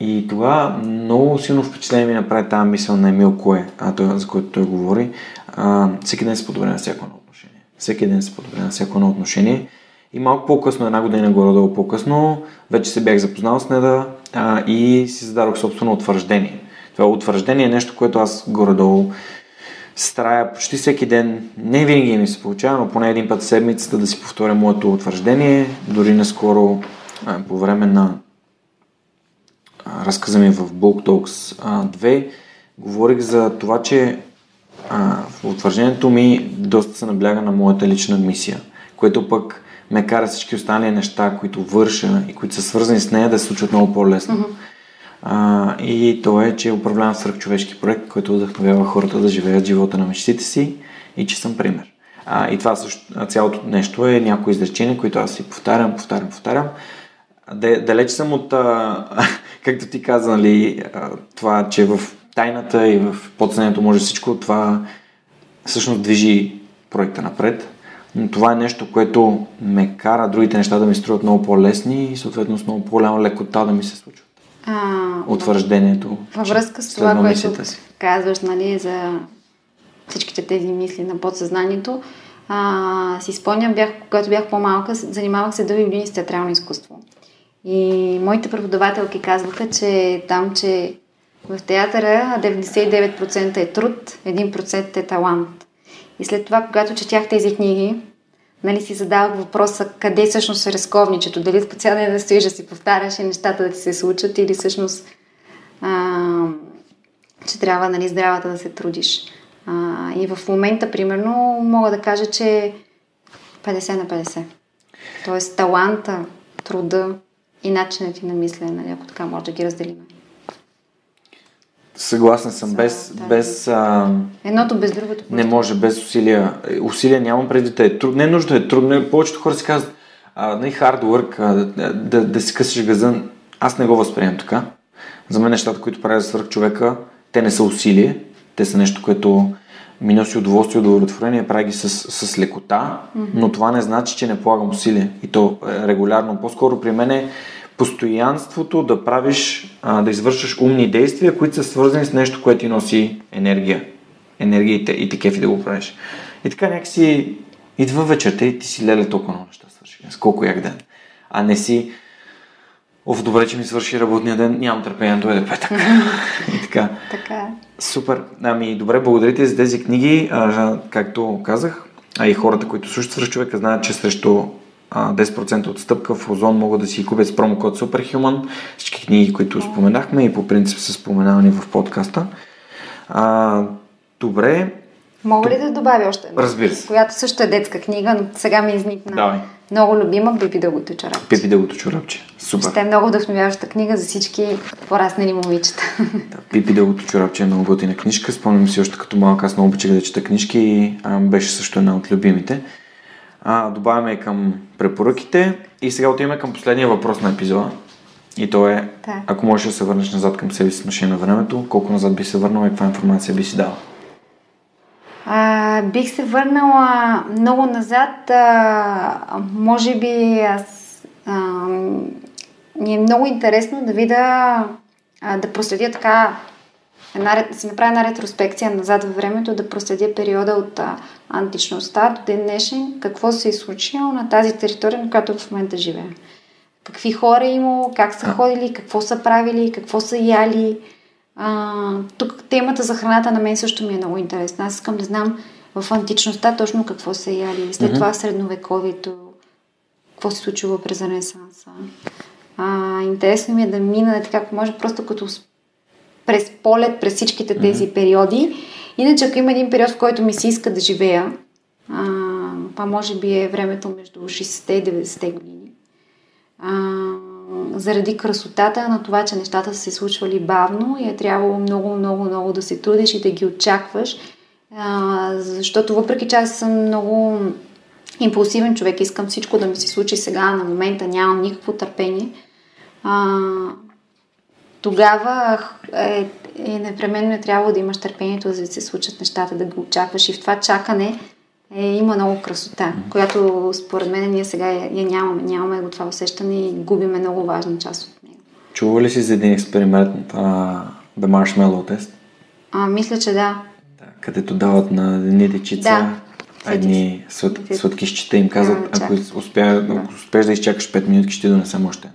И тогава много силно впечатление ми направи тази мисъл на Емил Кое, а той, за който той говори. А, всеки ден се подобря на всяко едно отношение. Всеки ден се подобря на всяко едно отношение. И малко по-късно, една година горе-долу по-късно, вече се бях запознал с неда а, и си зададох собствено утвърждение. Това утвърждение е нещо, което аз горе-долу старая почти всеки ден, не винаги ми се получава, но поне един път в седмицата да си повторя моето утвърждение. Дори наскоро, по време на разказа ми в Bulk Talks а, 2, говорих за това, че в утвърждението ми доста се набляга на моята лична мисия, което пък ме кара всички останали неща, които върша и които са свързани с нея, да се случват много по-лесно. Mm-hmm. А, и то е, че управлявам свръхчовешки проект, който вдъхновява хората да живеят живота на мечтите си и че съм пример. А, и това също, цялото нещо е някои изречения, които аз си повтарям, повтарям, повтарям. Далеч съм от, а, както ти каза, нали, това, че в тайната и в подсъзнанието може всичко, това всъщност движи проекта напред. Но това е нещо, което ме кара другите неща да ми струват много по-лесни и съответно с много по-голяма лекота да ми се случват. А, Утвърждението. Във връзка с това, което си. казваш, нали, за всичките тези мисли на подсъзнанието, а, си спомням, бях, когато бях по-малка, занимавах се дълги години с театрално изкуство. И моите преподавателки казваха, че там, че в театъра 99% е труд, 1% е талант. И след това, когато четях тези книги, нали, си задавах въпроса къде всъщност е разковничето. Дали по цял ден да стоиш да си повтаряш и нещата да ти се случат или всъщност а, че трябва нали, здравата да се трудиш. А, и в момента, примерно, мога да кажа, че 50 на 50. Тоест таланта, труда и начинът ти на мислене, нали, ако така може да ги разделим. Съгласен съм. Без, да, без, а... Едното без другото. Не може, без усилия. Усилия нямам преди да е трудно. Не е нужно да е трудно. Повечето хора си казват, а, не hard work, а, да, да, да си късиш газа. Аз не го възприемам така. За мен нещата, които правя за свърх човека, те не са усилие. Те са нещо, което ми носи удоволствие и удовлетворение, прави ги с, с лекота, mm-hmm. но това не значи, че не полагам усилие. И то е, регулярно. По-скоро при мен е постоянството да правиш, а, да извършваш умни действия, които са свързани с нещо, което ти носи енергия. Енергия и те, кефи да го правиш. И така някакси идва вечерта и ти си леле толкова много неща свърши. С колко як ден. А не си Оф, добре, че ми свърши работния ден, нямам търпение да дойде петък. и така. Така е. Супер. Ами, добре, благодаря ти за тези книги. А, както казах, а и хората, които слушат свърши човека, знаят, че срещу 10% отстъпка в Озон могат да си купят с промокод Superhuman. Всички книги, които споменахме и по принцип са споменавани в подкаста. А, добре. Мога ли да добавя още една? Разбира се. Която също е детска книга, но сега ми изникна. Давай. Много любима Пипи дългото чорапче. Пипи дългото чорапче. Супер. Ще е много вдъхновяваща книга за всички пораснали момичета. Да, Пипи дългото чорапче е много готина книжка. Спомням си още като малък, аз много обичах да чета книжки и а, беше също една от любимите а, добавяме към препоръките и сега отиваме към последния въпрос на епизода. И то е, да. ако можеш да се върнеш назад към себе си с машина на времето, колко назад би се върнала и каква информация би си дала? А, бих се върнала много назад. А, може би аз. А, ми е много интересно да видя, а, да проследя така една, си направя една ретроспекция назад във времето, да проследя периода от а, античността до ден днешен, какво се е случило на тази територия, на която в момента живеем. Какви хора е имало, как са ходили, какво са правили, какво са яли. А, тук темата за храната на мен също ми е много интересна. Аз искам да знам в античността точно какво са яли. След mm-hmm. това средновековието, какво се случило през Ренесанса. А, интересно ми е да мина така, ако може, просто като през полет, през всичките тези периоди. Иначе, ако има един период, в който ми се иска да живея, а, това може би е времето между 60-те и 90-те години. А, заради красотата на това, че нещата са се случвали бавно и е трябвало много, много, много да се трудиш и да ги очакваш. А, защото въпреки че аз съм много импулсивен човек, искам всичко да ми се случи сега, на момента нямам никакво търпение. А, тогава е, е непременно е трябвало да имаш търпението, за да се случат нещата, да го очакваш. И в това чакане е, има много красота, която според мен ние сега я, я нямаме. Нямаме го това усещане и губиме много важна част от него. Чува ли си за един експеримент а, The Marshmallow Test? А, мисля, че да. Да, където дават на едни дечица Да. едни свет, сладкищите им казват, Да, ако, успя, ако успееш да изчакаш 5 минути, ще ти донесем още.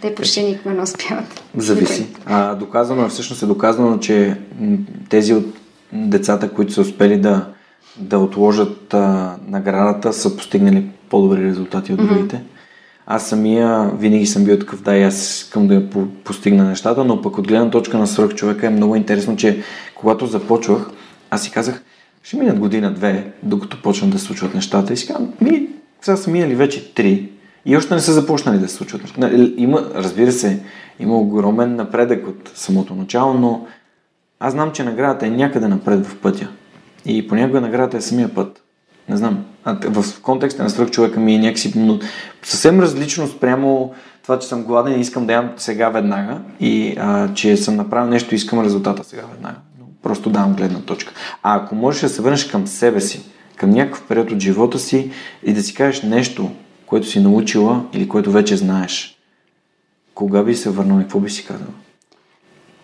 Те почти никога не успяват. Зависи. А, доказано е, всъщност е доказано, че тези от децата, които са успели да, да отложат а, наградата, са постигнали по-добри резултати от другите. Аз самия винаги съм бил такъв, да, и аз искам да по- постигна нещата, но пък от гледна точка на свръх човека е много интересно, че когато започвах, аз си казах, ще минат година-две, докато почнат да случват нещата. И си казвам, ми, сега са минали вече три. И още не са започнали да се случват Има, разбира се, има огромен напредък от самото начало, но аз знам, че наградата е някъде напред в пътя. И понякога наградата е самия път. Не знам. А в контекста на свръх човека ми е някакси но, съвсем различно спрямо това, че съм гладен и искам да ям сега веднага и а, че съм направил нещо и искам резултата сега веднага. Просто давам гледна точка. А ако можеш да се върнеш към себе си, към някакъв период от живота си и да си кажеш нещо, което си научила или което вече знаеш, кога би се върнал и какво би си казала?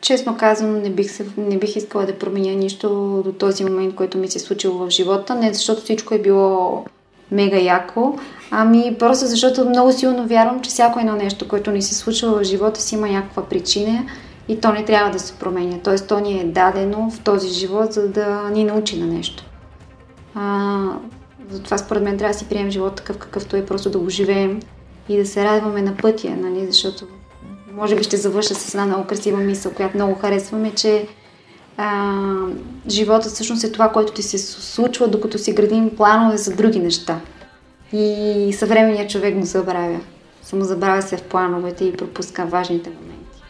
Честно казано, не бих, се, не бих искала да променя нищо до този момент, който ми се е случило в живота. Не защото всичко е било мега яко, ами просто защото много силно вярвам, че всяко едно нещо, което ни се случва в живота си има някаква причина и то не трябва да се променя. Тоест, то ни е дадено в този живот, за да ни научи на нещо. А, затова според мен трябва да си приемем живота такъв какъвто е, просто да го живеем и да се радваме на пътя, нали? защото може би ще завърша с една много красива мисъл, която много харесваме, че а, живота всъщност е това, което ти се случва, докато си градим планове за други неща. И съвременният човек го забравя. Само забравя се в плановете и пропуска важните моменти.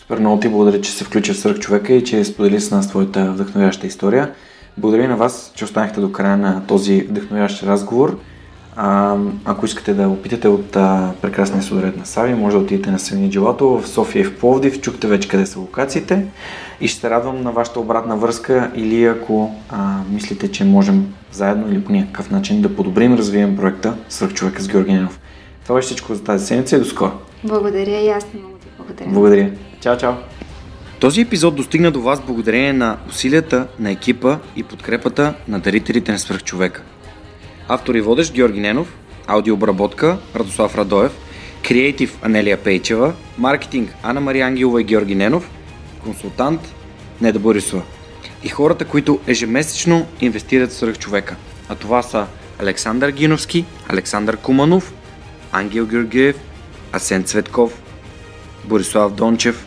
Супер, много ти благодаря, че се включи в Сръх човека и че сподели с нас твоята вдъхновяща история. Благодаря и на вас, че останахте до края на този вдъхновящ разговор. А, ако искате да опитате от а, прекрасния сладолед на Сави, може да отидете на Севини Джилато в София и в Пловдив. Чухте вече къде са локациите. И ще се радвам на вашата обратна връзка или ако а, мислите, че можем заедно или по някакъв начин да подобрим, развием проекта Сръх човека с Георги Ненов. Това беше всичко за тази седмица и до скоро. Благодаря и аз много ти благодаря. Благодаря. Чао, чао. Този епизод достигна до вас благодарение на усилията на екипа и подкрепата на дарителите на свръхчовека. Автор и водещ Георги Ненов, аудиообработка Радослав Радоев, креатив Анелия Пейчева, маркетинг Анна Мария Ангелова и Георги Ненов, консултант Неда Борисова. И хората, които ежемесечно инвестират в свръхчовека. А това са Александър Гиновски, Александър Куманов, Ангел Георгиев, Асен Цветков, Борислав Дончев,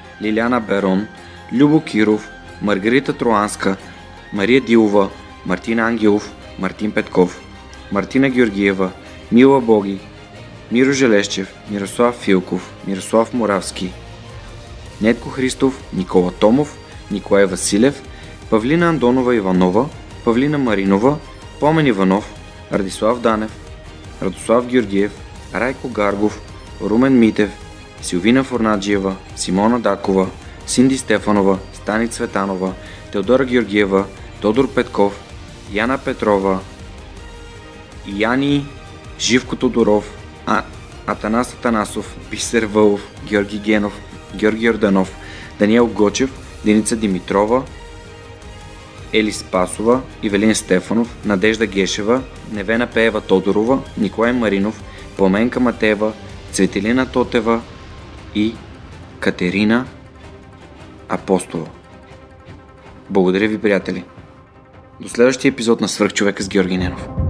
Лиляна Берон, Любо Киров, Маргарита Троанска, Мария Дилова, Мартин Ангелов, Мартин Петков, Мартина Георгиева, Мила Боги, Миро Желещев, Мирослав Филков, Мирослав Моравски, Нетко Христов, Никола Томов, Николай Василев, Павлина Андонова Иванова, Павлина Маринова, Помен Иванов, Радислав Данев, Радослав Георгиев, Райко Гаргов, Румен Митев, Силвина Форнаджиева, Симона Дакова, Синди Стефанова, Стани Цветанова, Теодора Георгиева, Тодор Петков, Яна Петрова, Яни Живко Тодоров, а, Атанас Атанасов, Бисер Вълов, Георги Генов, Георги Орданов, Даниел Гочев, Деница Димитрова, Ели Спасова, Ивелин Стефанов, Надежда Гешева, Невена Пеева Тодорова, Николай Маринов, Пламенка Матева, Цветелина Тотева и Катерина Апостола. Благодаря ви, приятели! До следващия епизод на Свърхчовека с Георги Ненов.